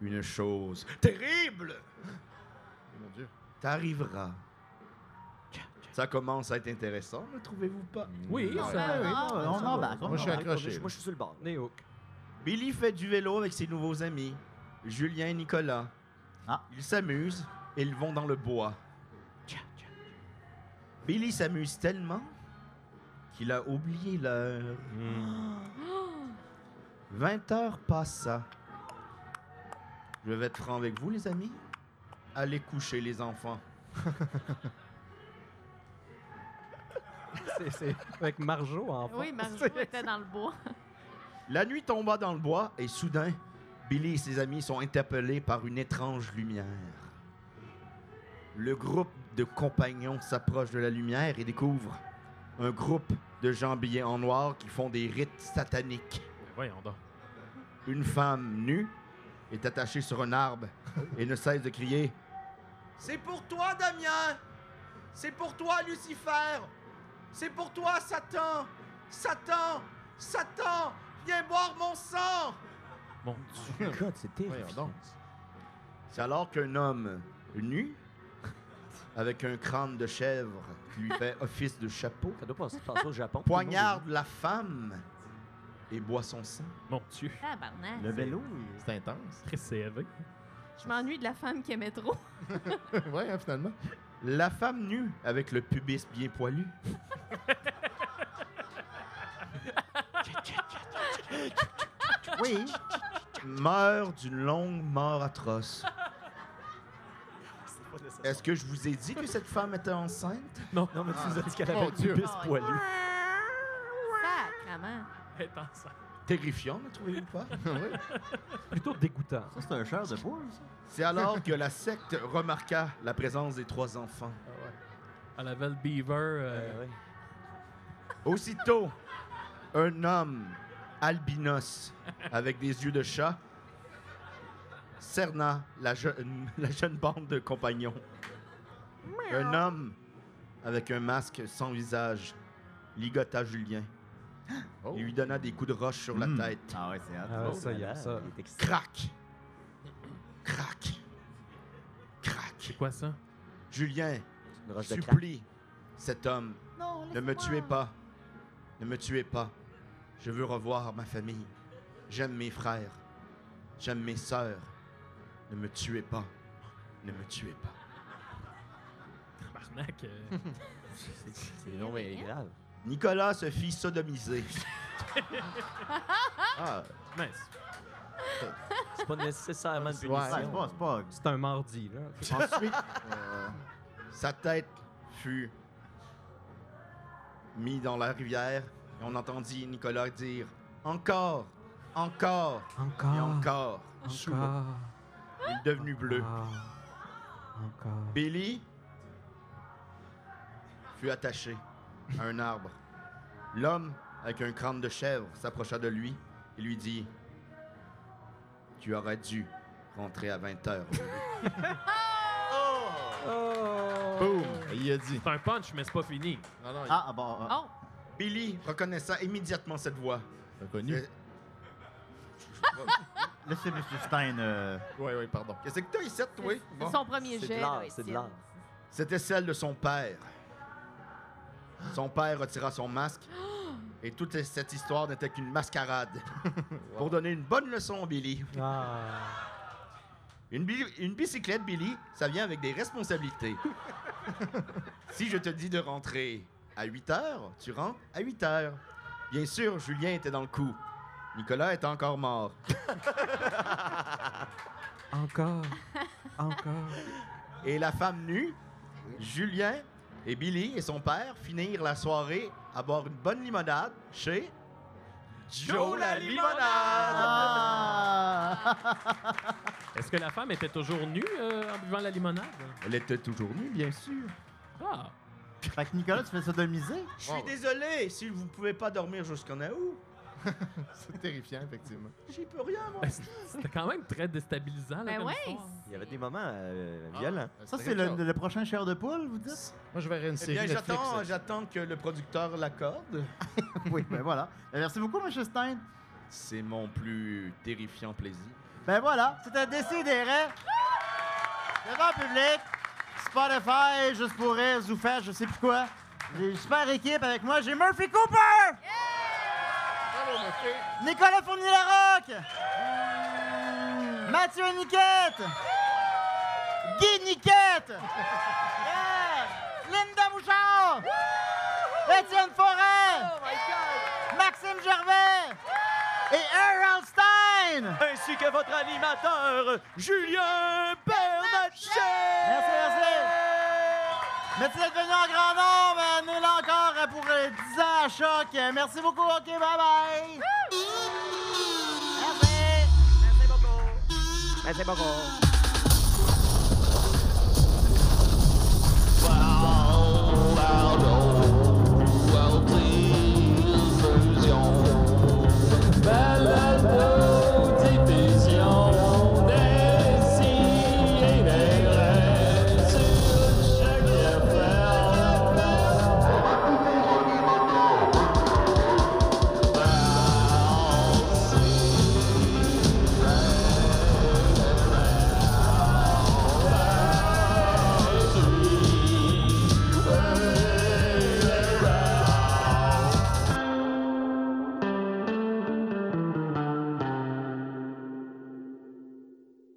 une chose terrible Mon Dieu. t'arrivera. Ça commence à être intéressant, ne trouvez-vous pas? Oui, ça... on embarque. on Moi, je suis accroché. Moi, je suis sur le bord. Billy fait du vélo avec ses nouveaux amis, Julien et Nicolas. Ah. Ils s'amusent et ils vont dans le bois. Billy s'amuse tellement qu'il a oublié l'heure. Hmm. [gasps] 20 heures passa. Je vais être franc avec vous, les amis. Allez coucher, les enfants. [laughs] C'est- C'est avec Marjo en Oui, Marjo était dans le bois. La nuit tomba dans le bois et soudain, Billy et ses amis sont interpellés par une étrange lumière. Le groupe de compagnons s'approche de la lumière et découvre un groupe de gens habillés en noir qui font des rites sataniques. Voyons donc. Une femme nue est attachée sur un arbre et ne cesse de crier C'est pour toi, Damien C'est pour toi, Lucifer C'est pour toi, Satan Satan Satan Viens boire mon sang Mon Dieu. [laughs] God, c'est terrifiant. C'est alors qu'un homme nu, avec un crâne de chèvre lui fait office de chapeau, Ça doit pas se passer au Japon. poignarde la femme et boit son sang. Mon Dieu. Tabarnak. Le vélo, C'est intense. Très CV. Je m'ennuie de la femme qui aimait trop. [laughs] ouais, hein, finalement. La femme nue, avec le pubis bien poilu, [laughs] Oui. meurt d'une longue mort atroce. Est-ce que je vous ai dit que cette femme était enceinte? Non, Non, mais tu nous as dit qu'elle Mon avait Dieu. pubis poilu. Sacrement. Elle est enceinte. Terrifiant, ne trouvez-vous pas? Plutôt dégoûtant. Ça, c'est un char de bois, ça. C'est alors que la secte remarqua la présence des trois enfants. Elle avait le beaver. euh, Euh, ouais. Aussitôt, un homme albinos avec des yeux de chat cerna la, jeune- [laughs] la jeune bande de compagnons. Un homme avec un masque sans visage ligota Julien [gasps] Oh. et lui donna des coups de roche sur la Hmm. tête. Ah ouais, c'est. Ah, ça, il y a malade, ça. il est excitant. Crac! Crac! Crac! C'est quoi ça? Julien supplie cet homme Non, Ne me tuez pas. Ne me tuez pas. Je veux revoir ma famille. J'aime mes frères. J'aime mes sœurs. Ne me tuez pas. Ne me tuez pas. Tabarnak. euh, C'est non, mais grave. Nicolas se fit sodomiser. [laughs] Ah, mince. C'est pas nécessairement une. Ouais, c'est pas, c'est pas. C'est un mardi, là. Ensuite, Sa tête fut mise dans la rivière et on entendit Nicolas dire encore, encore et Encore. encore. Sous. Encore. Il est devenu bleu. Encore. Billy fut attaché à un arbre. L'homme, avec un crâne de chèvre, s'approcha de lui et lui dit Tu aurais dû rentrer à 20 heures. [laughs] boum, il a dit. C'est un punch, mais c'est pas fini. Non, non, Ah, ah, bon. ah. Oh, Billy reconnaissa immédiatement cette voix. a connu. Euh, [laughs] Laissez M. Stein. euh, Oui, oui, pardon. Qu'est-ce que t'as ici, toi? c'est Bon. son premier C'est jet. de là, l'art, c'est de Étienne. l'art. C'était celle de son père. Son père retira son masque [gasps] et toute cette histoire n'était qu'une mascarade [laughs] pour donner une bonne leçon à Billy. Ah. Une, bi- une bicyclette, Billy, ça vient avec des responsabilités. [laughs] si je te dis de rentrer à 8 heures, tu rentres à 8 heures. Bien sûr, Julien était dans le coup. Nicolas est encore mort. [laughs] Encore. Encore. Et la femme nue, Julien et Billy et son père finirent la soirée à boire une bonne limonade chez Joe la limonade. Ah! [laughs] Est-ce que la femme était toujours nue euh, en buvant la limonade? Elle était toujours nue, bien sûr. Ah! Fait que Nicolas, tu fais sodomiser? Je suis désolé si vous pouvez pas dormir jusqu'en août. [laughs] C'est terrifiant, effectivement. J'y peux rien, moi. [laughs] C'était quand même très déstabilisant. Là, Ben comme ouais. histoire. Il y avait des moments euh, violents. Ça, c'est le, le prochain chair de poule, vous dites? Moi, je verrais une Eh série bien, Netflix. j'attends, j'attends que le producteur l'accorde. [laughs] oui, ben voilà. Ben, merci beaucoup, M. Stein. C'est mon plus terrifiant plaisir. Ben voilà, c'était Décideret. Devant le public, Spotify, Juste pour rire, Zoufest, je sais plus quoi. J'ai une super équipe avec moi. J'ai Murphy Cooper! Nicolas Fournier-Larocque! Mathieu Niquette! Guy Niquette! Yeah! Linda Bouchard! Étienne Forêt! Maxime Gervais! Et Earl Stein! Ainsi que votre animateur, Julien Bernatchez! Merci, merci! Merci d'être venu en grand nombre. On est là encore pour euh, 10 ans à choc. Merci beaucoup. OK, bye bye. Merci. Merci beaucoup.